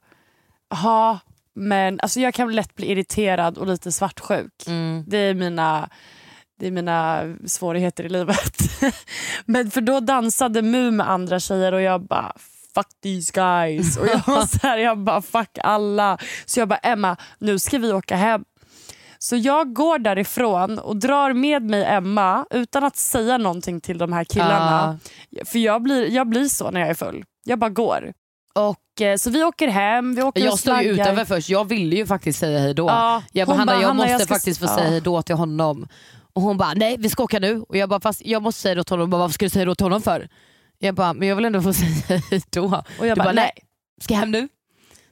B: Ja, men alltså jag kan lätt bli irriterad och lite svartsjuk.
D: Mm.
B: Det är mina, det är mina svårigheter i livet. men för då dansade Mu med andra tjejer och jag bara fuck these guys. Och jag var så här, jag bara fuck alla. Så jag bara Emma, nu ska vi åka hem. Så jag går därifrån och drar med mig Emma utan att säga någonting till de här killarna. För jag blir, jag blir så när jag är full. Jag bara går. Och, eh, så vi åker hem, vi åker
D: Jag stod ju utanför först, jag ville ju faktiskt säga hej då.
B: Ja,
D: Jag bara, Hanna
B: bara,
D: jag
B: "Hanna,
D: måste
B: ska-
D: faktiskt få
B: ja."
D: säga hej då till honom. Och hon bara, nej vi ska åka nu. Och jag bara, fast jag måste säga det till honom. Hon bara, Varför ska du säga det till honom för? Jag bara, men jag vill ändå få säga hej då.
B: Och jag
D: Du
B: bara, nej.
D: ska jag hem nu?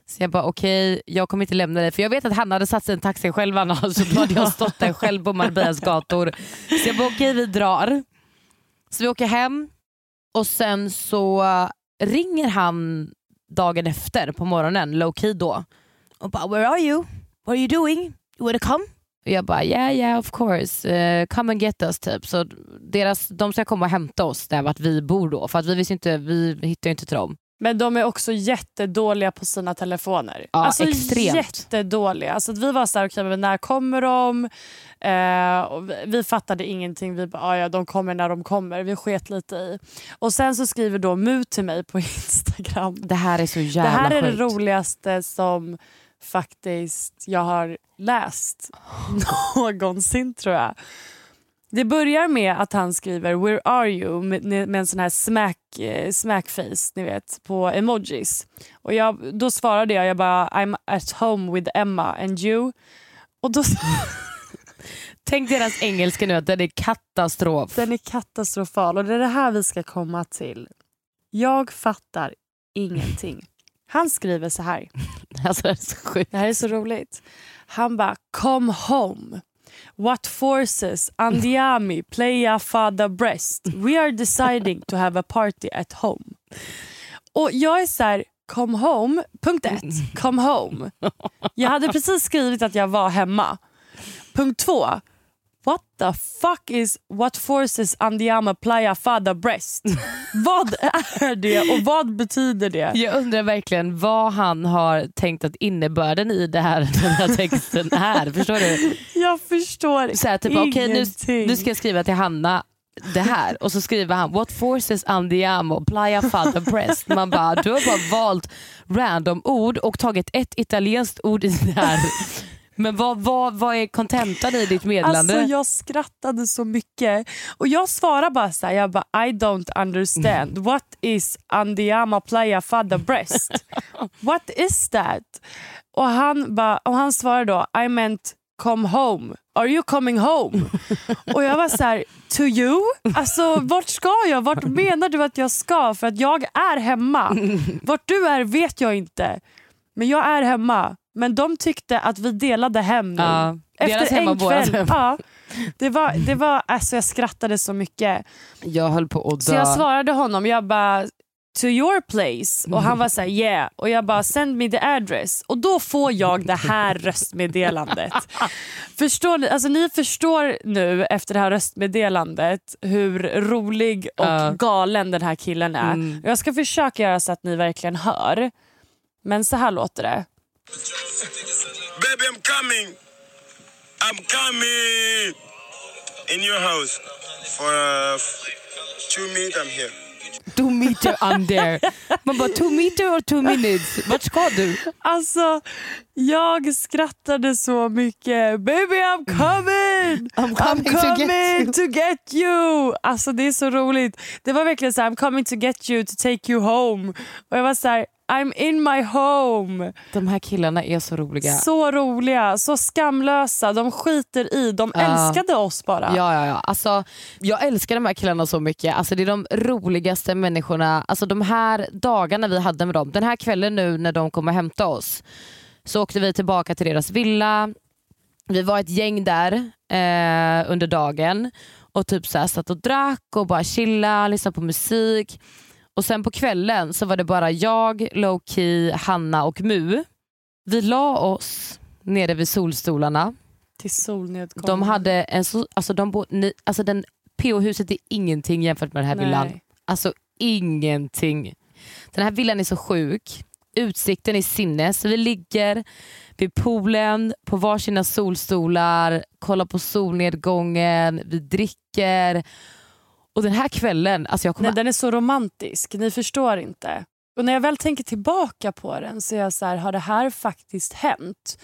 D: Så jag bara okej, jag kommer inte lämna dig. För jag vet att han hade satt sig i en taxi själv annars. Så då hade jag stått där själv på Marbellas gator. Så jag bara okej vi drar. Så vi åker hem och sen så eh, ringer han dagen efter på morgonen, low key då. Och bara where are you? What are you doing? You wanna come? Och jag bara yeah yeah of course, uh, come and get us typ. Så deras, de ska komma och hämta oss där vart vi bor då. För att vi visste inte, vi hittar ju inte till dem.
B: Men de är också jättedåliga på sina telefoner.
D: Ja,
B: alltså
D: extremt.
B: jättedåliga. Alltså att vi var så här, okej, men när kommer de? Eh, vi, fattade ingenting. Vi bara, "Ah, ja, de kommer när de kommer. Vi sket lite i. Och sen så skriver då Mu till mig på Instagram.
D: Det här är så jävla
B: Det här är
D: sjukt.
B: det roligaste som faktiskt jag har läst någonsin tror jag. Det börjar med att han skriver “Where are you?” med, med en sån här smack, eh, smackface ni vet, på emojis. Och jag, då svarade jag, jag bara “I'm at home with Emma and you?” och då,
D: Tänk deras engelska nu att den är katastrof.
B: Den är katastrofal och det är det här vi ska komma till. Jag fattar ingenting. Han skriver så här.
D: Alltså det är så sjukt.
B: Det här är så roligt. Han bara “Come home. What forces andiami playa fada breast? We are deciding to have a party at home.” Och jag är så här, come home, punkt ett, come home. Jag hade precis skrivit att jag var hemma. Punkt två, what the fuck is what forces andiama playa fada breast? vad är det och vad betyder det?
D: Jag undrar verkligen vad han har tänkt att innebörden i det här, den här texten är. Förstår du?
B: Jag förstår
D: Så här, typ, okej, nu,
B: ingenting.
D: nu ska jag skriva till Hanna det här och så skriver han what forces andiamo playa fada breast. Man bara, du har bara valt random ord och tagit ett italienskt ord i det här. Men vad, vad, vad är kontentan i ditt meddelande?
B: Alltså jag skrattade så mycket. Och jag svarar bara så här, jag bara I don't understand. What is andiama playa fada breast? What is that? Och han, bara, och han svarar då I meant come home. Are you coming home? och jag var så här, to you? Alltså vart ska jag? Vart menar du att jag ska? För att jag är hemma. Vart du är vet jag inte. Men jag är hemma. Men de tyckte att vi delade hem nu.
D: Ja, deras hem och
B: en kväll.
D: hem.
B: Ja, det var, det var, alltså jag skrattade så mycket.
D: Jag höll på att
B: Så
D: dö.
B: jag svarade honom, jag bara to your place och han var såhär yeah och jag bara send me the address och då får jag det här röstmeddelandet. förstår ni? Alltså, ni förstår nu efter det här röstmeddelandet hur rolig och
D: Ja.
B: galen den här killen är.
D: Mm.
B: Jag ska försöka göra så att ni verkligen hör. Men så här låter det.
A: Baby, I'm coming. I'm coming in your house for uh, two minutes. I'm here.
D: Two meter I'm there. Man bara two meter or two minutes? Vart ska du?
B: Alltså, jag skrattade så mycket. Baby I'm coming!
D: I'm coming to get you."
B: to get you! Alltså det är så roligt. Det var verkligen så här, I'm coming to get you to take you home. Och jag var så här, I'm in my home.
D: De här killarna är så roliga.
B: Så roliga, så skamlösa. De skiter i. De
D: Ja.
B: älskade oss bara.
D: Ja, ja, ja. Alltså, jag älskar de här killarna så mycket. Alltså, det är de roligaste människorna. Alltså, de här dagarna vi hade med dem, den här kvällen nu när de kom och hämtade oss, så åkte vi tillbaka till deras villa. Vi var ett gäng där eh, under dagen och typ så här, satt och drack och bara chilla, lyssnade på musik. Och sen på kvällen så var det bara jag, Low-Key, Hanna och Mu. Vi la oss nere vid solstolarna
B: Till solnedgången.
D: de hade en så, alltså de bo, ni, alltså den PO-huset är ingenting jämfört med den här
B: Nej.
D: villan. Alltså ingenting. Den här villan är så sjuk. Utsikten är sinnes. Vi ligger vid poolen på varsina solstolar, kollar på solnedgången, vi dricker. Och den här kvällen, alltså jag kommer
B: Nej, den är så romantisk, ni förstår inte. Och när jag väl tänker tillbaka på den så är jag så här, har det här faktiskt hänt?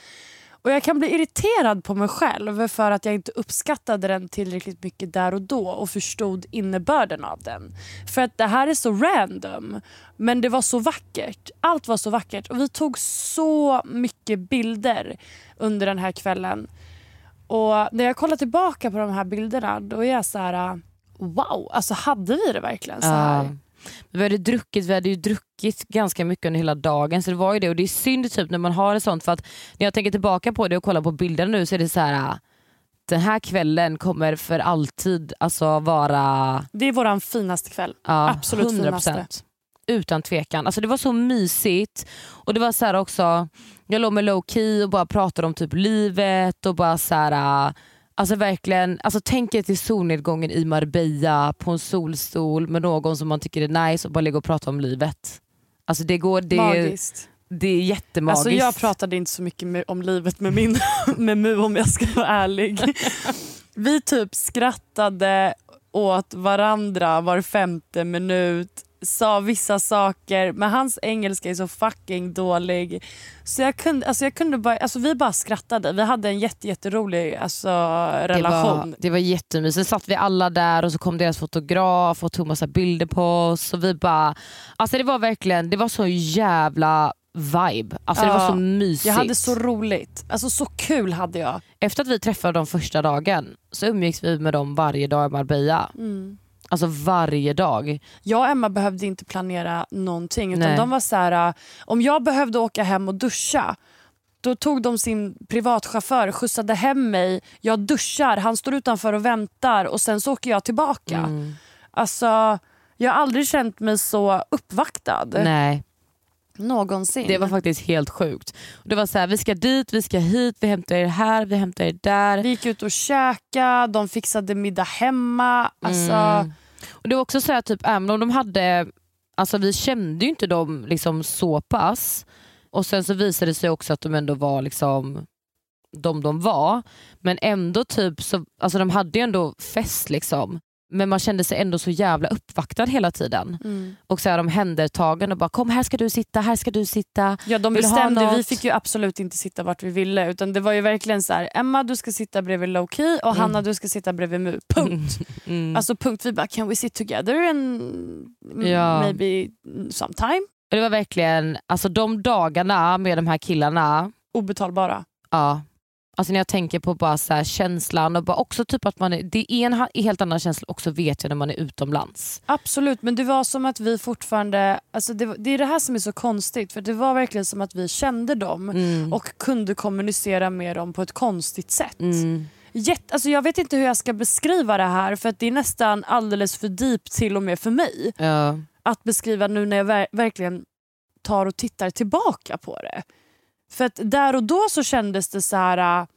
B: Och jag kan bli irriterad på mig själv för att jag inte uppskattade den tillräckligt mycket där och då och förstod innebörden av den. För att det här är så random, men det var så vackert. Allt var så vackert och vi tog så mycket bilder under den här kvällen. Och när jag kollar tillbaka på de här bilderna då är jag så här, wow, alltså hade vi det verkligen så här?
D: Ja. Vi hade, druckit, vi hade ju druckit ganska mycket under hela dagen så det var ju det och det är synd typ när man har ett sånt för att när jag tänker tillbaka på det och kollar på bilderna nu så är det så här. äh, Den här kvällen kommer för alltid alltså vara
B: Det är vår finaste kväll.
D: ja,
B: Absolut
D: 100%.
B: finaste.
D: Utan tvekan. Alltså det var så mysigt och det var så här också, jag låg med low key och bara pratade om typ livet och bara så här. Alltså verkligen, alltså tänk er till solnedgången i Marbella på en solstol med någon som man tycker är nice och bara ligga och prata om livet. Alltså det går, det,
B: Magiskt.
D: det är jättemagiskt.
B: Alltså jag pratade inte så mycket med, om livet med min med Mu om jag ska vara ärlig. Vi typ skrattade åt varandra var femte minut, sa vissa saker men hans engelska är så fucking dålig. Så jag kunde, alltså jag kunde bara, alltså vi bara skrattade. Vi hade en jätte, jätterolig alltså,
D: det
B: relation.
D: var, det var jättemysigt. Satt vi alla där och så kom deras fotograf och tog massa bilder på oss. Och vi bara, alltså det var verkligen det var så jävla vibe. Alltså det
B: Ja,
D: var så mysigt.
B: Jag hade så roligt. Alltså så kul hade jag.
D: Efter att vi träffade dem första dagen så umgicks vi med dem varje dag i Marbella.
B: Mm.
D: Alltså varje dag.
B: Jag och Emma behövde inte planera någonting. Utan
D: Nej.
B: de var så här, äh, om jag behövde åka hem och duscha då tog de sin privatchaufför, skjutsade hem mig, jag duschar, han står utanför och väntar och sen så åker jag tillbaka.
D: Mm.
B: Alltså, jag har aldrig känt mig så uppvaktad
D: Nej,
B: någonsin.
D: det var faktiskt helt sjukt. Det var så här, vi ska dit, vi ska hit, vi hämtar er här, vi hämtar er där.
B: Vi gick ut och käkade, de fixade middag hemma. Alltså,
D: Mm. Och det var också så här, typ, även om de hade, alltså vi kände ju inte dem liksom så pass. Och sen så visade det sig också att de ändå var liksom de de var. Men ändå typ, så, alltså de hade ju ändå fest liksom. Men man kände sig ändå så jävla uppvaktad hela tiden.
B: mm.
D: Och så är de händertagen och bara kom här ska du sitta, här ska du sitta.
B: Ja de
D: Vill
B: bestämde, vi fick ju absolut inte sitta vart vi ville utan det var ju verkligen så här: Emma du ska sitta bredvid Low-Key och Hanna du ska sitta bredvid Mu. Punkt.
D: Mm.
B: Alltså punkt. Vi bara can we sit together and
D: Ja.
B: maybe sometime?
D: Och det var verkligen, alltså de dagarna med de här killarna,
B: Obetalbara.
D: Ja. Alltså när jag tänker på bara så här känslan och bara också typ att man är, det är en helt annan känsla också vet jag när man är utomlands.
B: Absolut men det var som att vi fortfarande, alltså det, det är det här som är så konstigt för det var verkligen som att vi kände dem
D: Mm.
B: och kunde kommunicera med dem på ett konstigt sätt.
D: Mm.
B: Jätte, alltså jag vet inte hur jag ska beskriva det här för det är nästan alldeles för deep till och med för mig.
D: Ja.
B: att beskriva nu när jag ver- verkligen tar och tittar tillbaka på det. För att där och då så kändes det så här.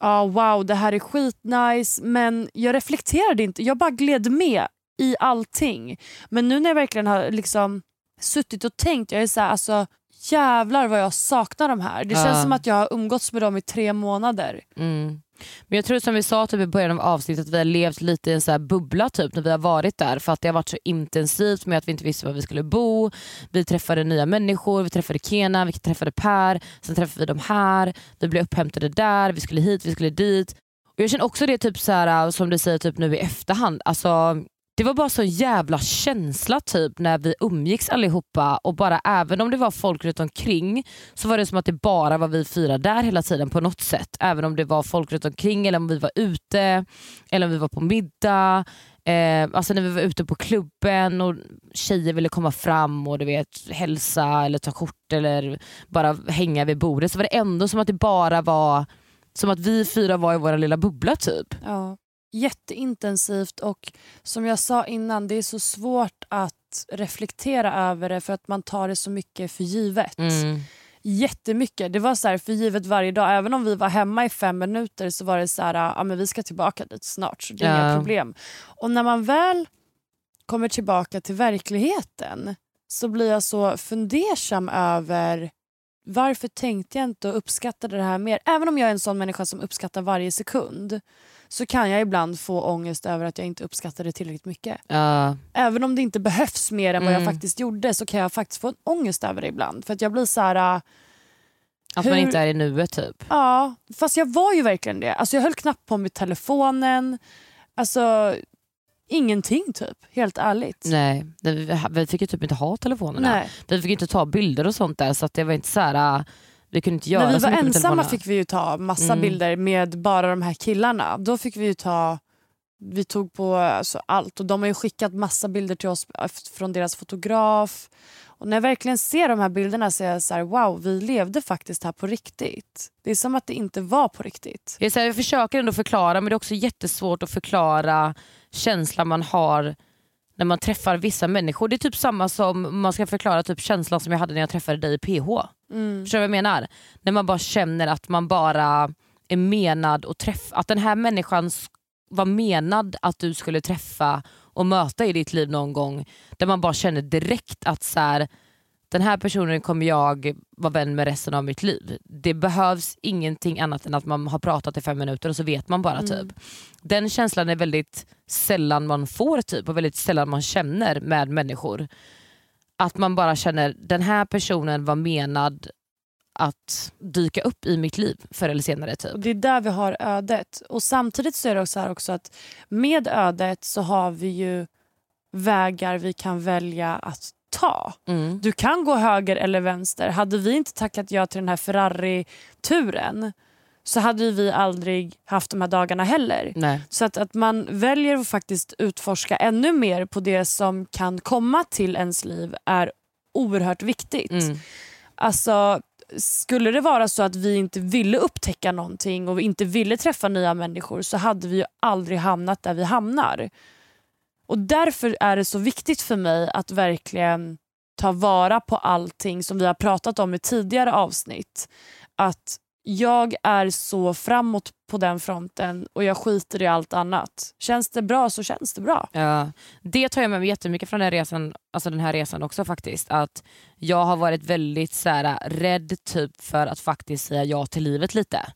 B: Ja wow det här är skitnice men jag reflekterade inte. Jag bara gled med i allting. Men nu när jag verkligen har liksom suttit och tänkt, jag är så här, alltså jävlar vad jag saknar de här. Det känns
D: Ja.
B: som att jag har umgåtts med dem i tre månader.
D: Mm. Men jag tror som vi sa typ i början av avsnittet att vi har levt lite i en så här bubbla typ när vi har varit där för att det har varit så intensivt med att vi inte visste var vi skulle bo. Vi träffade nya människor, vi träffade Kena, vi träffade Per, sen träffade vi de här, vi blev upphämtade där, vi skulle hit, vi skulle dit. Och Jag känner också det typ så här, som du säger typ nu i efterhand, alltså, det var bara så jävla känsla typ när vi umgicks allihopa och bara även om det var folk runt omkring så var det som att det bara var vi fyra där hela tiden på något sätt. Även om det var folk runt omkring eller om vi var ute eller om vi var på middag. Eh, alltså när vi var ute på klubben och tjejer ville komma fram och du vet hälsa eller ta kort eller bara hänga vid bordet så var det ändå som att det bara var som att vi fyra var i vår lilla bubbla typ.
B: Ja. Jätteintensivt och som jag sa innan, det är så svårt att reflektera över det för att man tar det så mycket för givet.
D: Mm.
B: jättemycket. Det var så här, för givet varje dag. Även om vi var hemma i fem minuter så var det så här, ja, men vi ska tillbaka dit snart. Så det är
D: Ja.
B: inga problem. Och när man väl kommer tillbaka till verkligheten så blir jag så fundersam över varför tänkte jag inte och uppskattade det här mer? Även om jag är en sån människa som uppskattar varje sekund så kan jag ibland få ångest över att jag inte uppskattar det tillräckligt mycket.
D: Ja.
B: Även om det inte behövs mer än vad jag
D: Mm.
B: faktiskt gjorde så kan jag faktiskt få en ångest över det ibland. För att jag blir så här... äh,
D: Att
B: Hur-
D: man inte är i nuet typ.
B: Ja, fast jag var ju verkligen det. Alltså jag höll knappt på med telefonen. Alltså ingenting typ, helt ärligt.
D: Nej, vi, vi fick ju typ inte ha telefonerna.
B: Nej.
D: Vi fick inte ta bilder och sånt där så att det var inte så här. äh, vi kunde inte göra
B: När vi var ensamma fick vi ju ta massa
D: Mm.
B: bilder med bara de här killarna. Då fick vi ju ta vi tog på alltså, allt och de har ju skickat massa bilder till oss äh, från deras fotograf. Och när jag verkligen ser de här bilderna så är jag så här, wow, vi levde faktiskt här på riktigt. Det är som att det inte var på riktigt.
D: Jag, så här, jag försöker ändå förklara men det är också jättesvårt att förklara känslan man har när man träffar vissa människor. Det är typ samma som man ska förklara typ känslan som jag hade när jag träffade dig i PH.
B: Mm.
D: Förstår du vad jag menar? När man bara känner att man bara är menad att träffa, att den här människan var menad att du skulle träffa och möta i ditt liv någon gång. Där man bara känner direkt att så här, den här personen kommer jag vara vän med resten av mitt liv. Det behövs ingenting annat än att man har pratat i fem minuter och så vet man bara. typ. Den känslan är väldigt sällan man får typ och väldigt sällan man känner med människor. Att man bara känner den här personen var menad att dyka upp i mitt liv förr eller senare. typ.
B: Och det är där vi har ödet. Och samtidigt så är det också här också att med ödet så har vi ju vägar vi kan välja att ta.
D: Mm.
B: Du kan gå höger eller vänster. Hade vi inte tackat ja till den här Ferrari-turen så hade vi aldrig haft de här dagarna heller.
D: Nej.
B: Så att, att man väljer att faktiskt utforska ännu mer på det som kan komma till ens liv är oerhört viktigt.
D: Mm.
B: Alltså, skulle det vara så att vi inte ville upptäcka någonting och vi inte ville träffa nya människor så hade vi ju aldrig hamnat där vi hamnar. Och därför är det så viktigt för mig att verkligen ta vara på allting som vi har pratat om i tidigare avsnitt. Att jag är så framåt på den fronten och jag skiter i allt annat. Känns det bra så känns det bra.
D: Ja, det tar jag med mig jättemycket från den här resan, alltså den här resan också faktiskt. Att jag har varit väldigt så här, äh, rädd typ för att faktiskt säga ja till livet lite.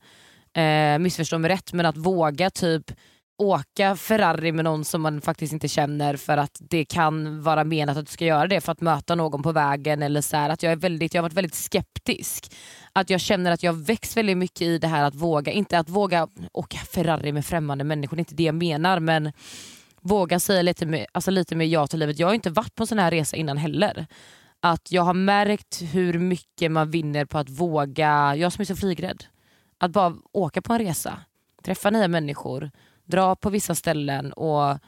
D: Eh, missförstå mig rätt men att våga typ åka Ferrari med någon som man faktiskt inte känner för att det kan vara menat att du ska göra det för att möta någon på vägen. Eller så här, att jag, är väldigt, jag har varit väldigt skeptisk. Att jag känner att jag växt väldigt mycket i det här att våga, inte att våga åka Ferrari med främmande människor, det är inte det jag menar men våga säga lite mer, alltså lite mer ja till livet. Jag har inte varit på en sån här resa innan heller. Att jag har märkt hur mycket man vinner på att våga, jag som är så flygrädd, att bara åka på en resa, träffa nya människor, dra på vissa ställen och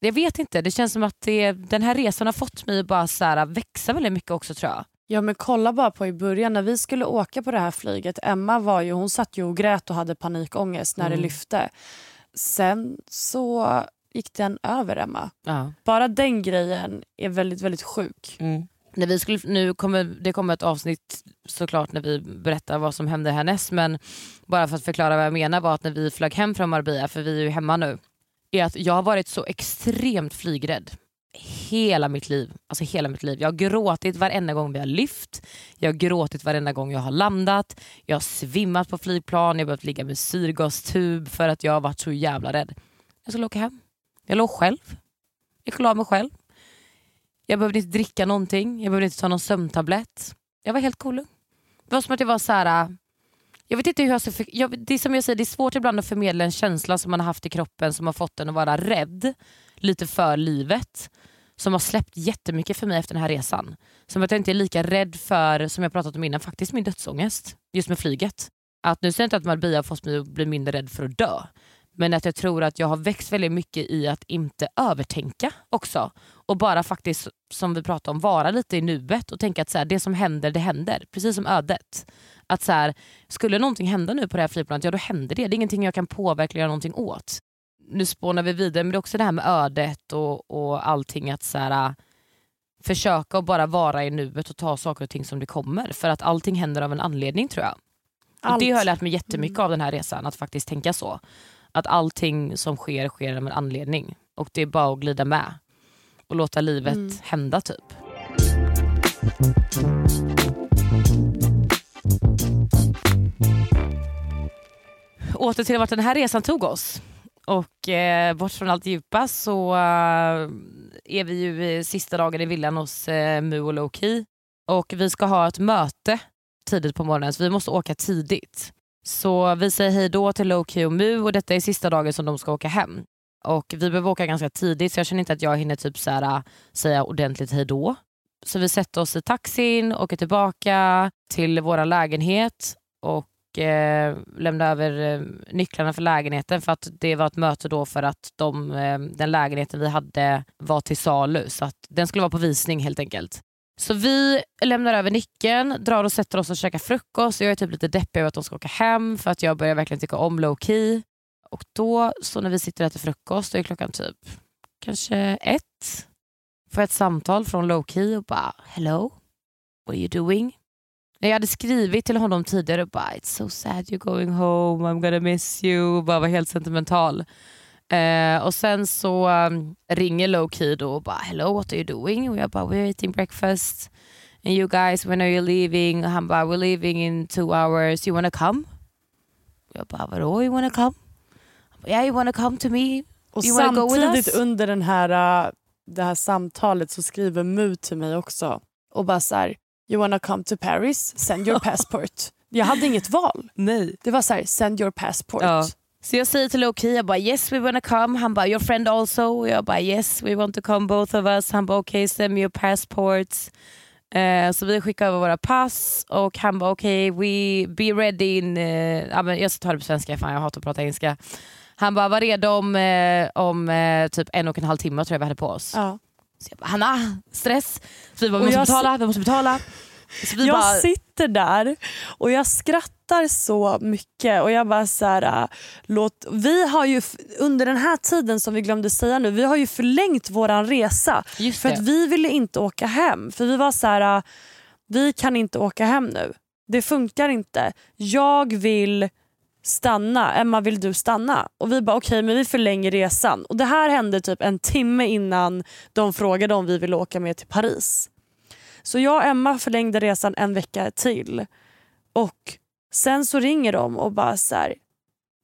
D: jag vet inte, det känns som att det, den här resan har fått mig att bara så här, växa väldigt mycket också tror jag.
B: Ja men kolla bara på i början när vi skulle åka på det här flyget. Emma var ju, hon satt ju och grät och hade panikångest när
D: Mm.
B: det lyfte. Sen så gick den över Emma.
D: Ja.
B: Bara den grejen är väldigt väldigt sjuk.
D: När vi skulle, nu kommer, det kommer ett avsnitt såklart när vi berättar vad som hände härnäst men bara för att förklara vad jag menar var att när vi flög hem från Marbella, för vi är ju hemma nu, är att jag har varit så extremt flygrädd hela mitt liv. Alltså hela mitt liv. Jag har gråtit varenda gång vi har lyft, jag har gråtit varenda gång jag har landat, jag har svimmat på flygplan, jag har behövt ligga med syrgastub för att jag har varit så jävla rädd. Jag skulle åka hem. Jag låg själv. Jag la mig själv. Jag behövde inte dricka någonting, jag behövde inte ta någon sömntablett. Jag var helt cool. Det var som att jag var så här. Jag vet inte hur jag ska... För, jag, det är som jag säger, det är svårt ibland att förmedla en känsla som man har haft i kroppen som har fått en att vara rädd lite för livet. Som har släppt jättemycket för mig efter den här resan. Som att jag inte är lika rädd för, som jag pratat om innan, faktiskt min dödsångest. Just med flyget. Att nu säger jag inte att Marbella har fått mig att bli mindre rädd för att dö. Men att jag tror att jag har växt väldigt mycket i att inte övertänka också. Och bara faktiskt, som vi pratade om, vara lite i nuet och tänka att så här, det som händer, det händer. Precis som ödet. Att så här, skulle någonting hända nu på det här flygplanet, ja då händer det. Det är ingenting jag kan påverka eller göra någonting åt. Nu spånar vi vidare, men det är också det här med ödet och, och allting. att så här, försöka att bara vara i nuet och ta saker och ting som det kommer. För att allting händer av en anledning tror jag.
B: Allt.
D: det har jag lärt mig jättemycket av den här resan, att faktiskt tänka så. Att allting som sker, sker av en anledning. Och det är bara att glida med. Och låta livet
B: Mm.
D: hända typ. Åter till vart den här resan tog oss. Och eh, bort från allt djupa så eh, är vi ju sista dagen i villan hos eh, Mu och Loki. Och vi ska ha ett möte tidigt på morgonen så vi måste åka tidigt. Så vi säger hej då till Loki och Mu och detta är sista dagen som de ska åka hem. Och vi behöver åka ganska tidigt så jag känner inte att jag hinner typ så här, eh, säga ordentligt hej då. Så vi sätter oss i taxin, åker tillbaka till vår lägenhet och eh, lämnar över eh, nycklarna för lägenheten för att det var ett möte då för att de, eh, den lägenheten vi hade var till salu så att den skulle vara på visning helt enkelt. Så vi lämnar över nyckeln, drar och sätter oss och käkar frukost. Jag är typ lite deppig över att de ska åka hem för att jag börjar verkligen tycka om low key. Och då, så när vi sitter och äter frukost, då är klockan typ kanske ett. Får jag ett samtal från low key och bara “Hello, what are you doing?” Jag hade skrivit till honom tidigare och bara “It's so sad you're going home, I'm gonna miss you” och bara var helt sentimental. Eh, och sen så um, ringer low key då och bara “Hello, what are you doing?” och jag bara “We're eating breakfast” and you guys, when are you leaving? Och han bara “We're leaving in two hours, you wanna come?” Jag bara “Vadå, you wanna come?” Han bara, “Yeah, you wanna come to me?”
B: Och
D: You wanna go with
B: samtidigt under den här, äh, det här samtalet så skriver Mu till mig också och bara så här, you wanna come to Paris, send your passport. jag hade inget val.
D: Nej.
B: Det var så här, send your passport.
D: Ja. Så jag säger till Loki, jag bara yes we wanna come. Han bara your friend also. Och jag bara yes we want to come both of us. Han bara okej okay, send your passports. Eh, så vi skickar över våra pass och han bara okej okay, we be ready in, eh, ja, men jag ska ta det på svenska, fan jag hatar att prata engelska. Han bara var redo om, eh, om eh, typ en och en halv timme tror jag vi hade på oss.
B: Ja.
D: Så jag bara Hanna, stress. Så vi bara vi måste betala, vi måste betala.
B: Jag
D: bara,
B: sitter där och jag skrattar så mycket och jag bara så här, äh, låt, vi har ju under den här tiden som vi glömde säga nu, vi har ju förlängt våran resa för att vi ville inte åka hem. För vi var så här, äh, vi kan inte åka hem nu. Det funkar inte. Jag vill stanna, Emma vill du stanna? Och vi bara okej men vi förlänger resan. Och det här hände typ en timme innan de frågade om vi ville åka med till Paris. Så jag och Emma förlängde resan en vecka till. Och sen så ringer de och bara så här,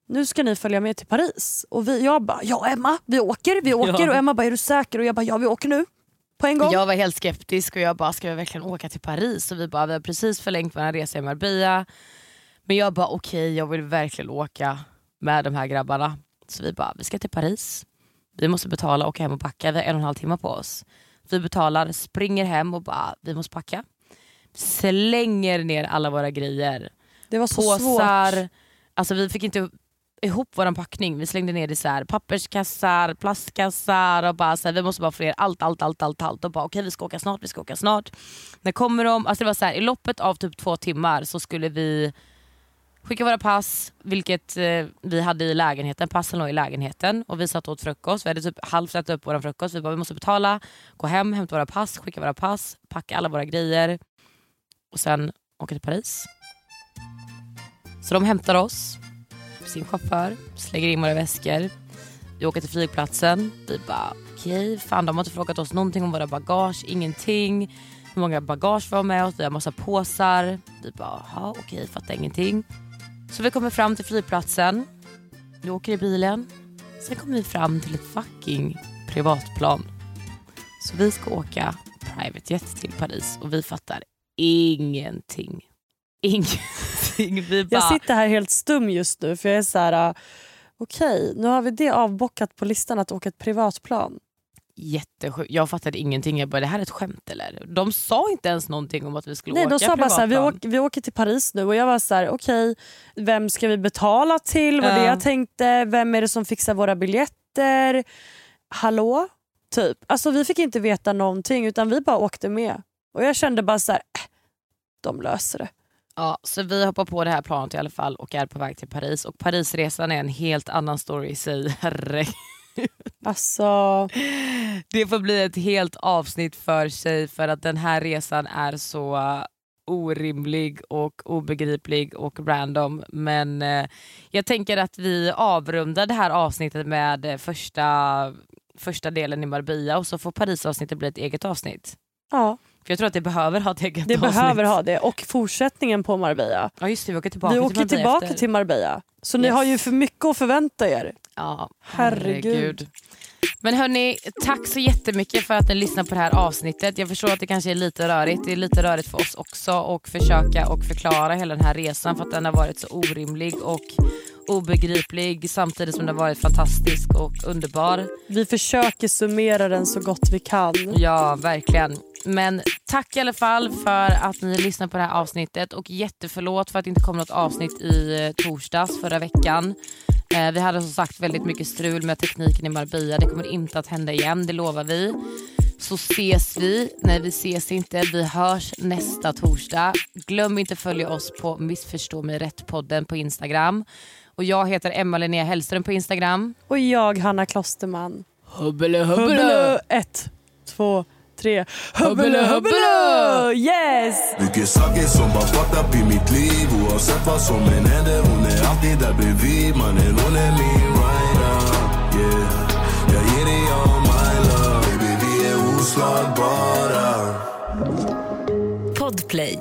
B: nu ska ni följa med till Paris. Och vi, jag bara, ja Emma vi åker, vi åker.
D: Ja.
B: Och Emma bara, är du säker? Och jag bara, ja vi åker nu. På en gång.
D: Jag var helt skeptisk och jag bara, ska vi verkligen åka till Paris? Och vi bara, vi har precis förlängt vår resa i Marbella. Men jag bara, okej jag vill verkligen åka med de här grabbarna. Så vi bara, vi ska till Paris. Vi måste betala och åka hem och packa. Vi har en och en halv timme på oss. Vi betalar, springer hem och bara, vi måste packa. Slänger ner alla våra grejer.
B: det var så svårt.
D: Påsar. Alltså vi fick inte ihop vår packning. Vi slängde ner det i så här, papperskassar, plastkassar och bara så här, vi måste bara få ner allt, allt, allt, allt, allt. Och bara okej vi ska åka snart, vi ska åka snart. När kommer de? Alltså det var så här, i loppet av typ två timmar så skulle vi skicka våra pass, vilket eh, vi hade i lägenheten. Passen låg i lägenheten och vi satt och åt frukost. Vi hade typ halvt ätit upp vår frukost. Vi bara vi måste betala, gå hem, hämta våra pass, skicka våra pass, packa alla våra grejer och sen åka till Paris. Så de hämtar oss sin chaufför, slänger in våra väskor. Vi åker till flygplatsen. Vi bara okej, fan de har inte frågat oss någonting om våra bagage, ingenting. Hur många bagage vi har med oss, vi har massa påsar. Vi bara jaha okej, fattar ingenting. Så vi kommer fram till flygplatsen. Vi åker i bilen. Sen kommer vi fram till ett fucking privatplan. Så vi ska åka private jet till Paris och vi fattar ingenting. Ingenting. Vi bara...
B: Jag sitter här helt stum just nu för jag är så här. äh, okej nu har vi det avbockat på listan att åka ett privatplan.
D: Jättesjukt. Jag fattade ingenting. Jag bara, det här är ett skämt eller? De sa inte ens någonting om att vi skulle
B: Nej,
D: åka
B: de sa bara så här, vi, åker, vi åker till Paris nu och jag var så här, okej vem ska vi betala till? Var det
D: Ja.
B: jag tänkte. Vem är det som fixar våra biljetter? Hallå? Typ. Alltså vi fick inte veta någonting utan vi bara åkte med. Och jag kände bara så här, äh, de löser det.
D: Ja, så vi hoppar på det här planet i alla fall och är på väg till Paris. Och Parisresan är en helt annan story i sig. Herregud.
B: Alltså,
D: Det får bli ett helt avsnitt för sig för att den här resan är så orimlig och obegriplig och random. Men eh, jag tänker att vi avrundar det här avsnittet med eh, första, första delen i Marbella och så får Paris-avsnittet bli ett eget avsnitt.
B: ja,
D: För jag tror att det behöver ha ett eget
B: det
D: avsnitt.
B: behöver ha det. Och fortsättningen på Marbella.
D: Ja just det, vi åker tillbaka
B: Vi
D: till
B: åker
D: Marbella
B: tillbaka
D: efter.
B: till Marbella. Så ni
D: Yes.
B: har ju för mycket att förvänta er.
D: Ja,
B: Herregud.
D: Men hörni, tack så jättemycket för att ni lyssnar på det här avsnittet. Jag förstår att det kanske är lite rörigt. Det är lite rörigt för oss också att försöka och förklara hela den här resan för att den har varit så orimlig och obegriplig samtidigt som den har varit fantastisk och underbar.
B: Vi försöker summera den så gott vi kan.
D: Ja, verkligen. Men tack i alla fall för att ni lyssnar på det här avsnittet och jätteförlåt för att det inte kom något avsnitt i eh, torsdags förra veckan. Eh, vi hade som sagt väldigt mycket strul med tekniken i Marbella. Det kommer inte att hända igen, det lovar vi. Så ses vi. Nej, vi ses inte. Vi hörs nästa torsdag. Glöm inte att följa oss på Missförstå mig rätt-podden på Instagram. Och jag heter Emma Linnea Hellström på Instagram.
B: Och jag, Hanna Klosterman.
D: Hubbele
B: Hubbele! Ett, två, tre. Hubbele, hubbele! Yes!
C: Mycket saker som bara fucked up i mitt liv. Oavsett vad som än händer Hon är alltid där bredvid. Mannen hon är min rider. Yeah. Jag ger dig all my love. Baby vi är oslagbara.
E: Podplay,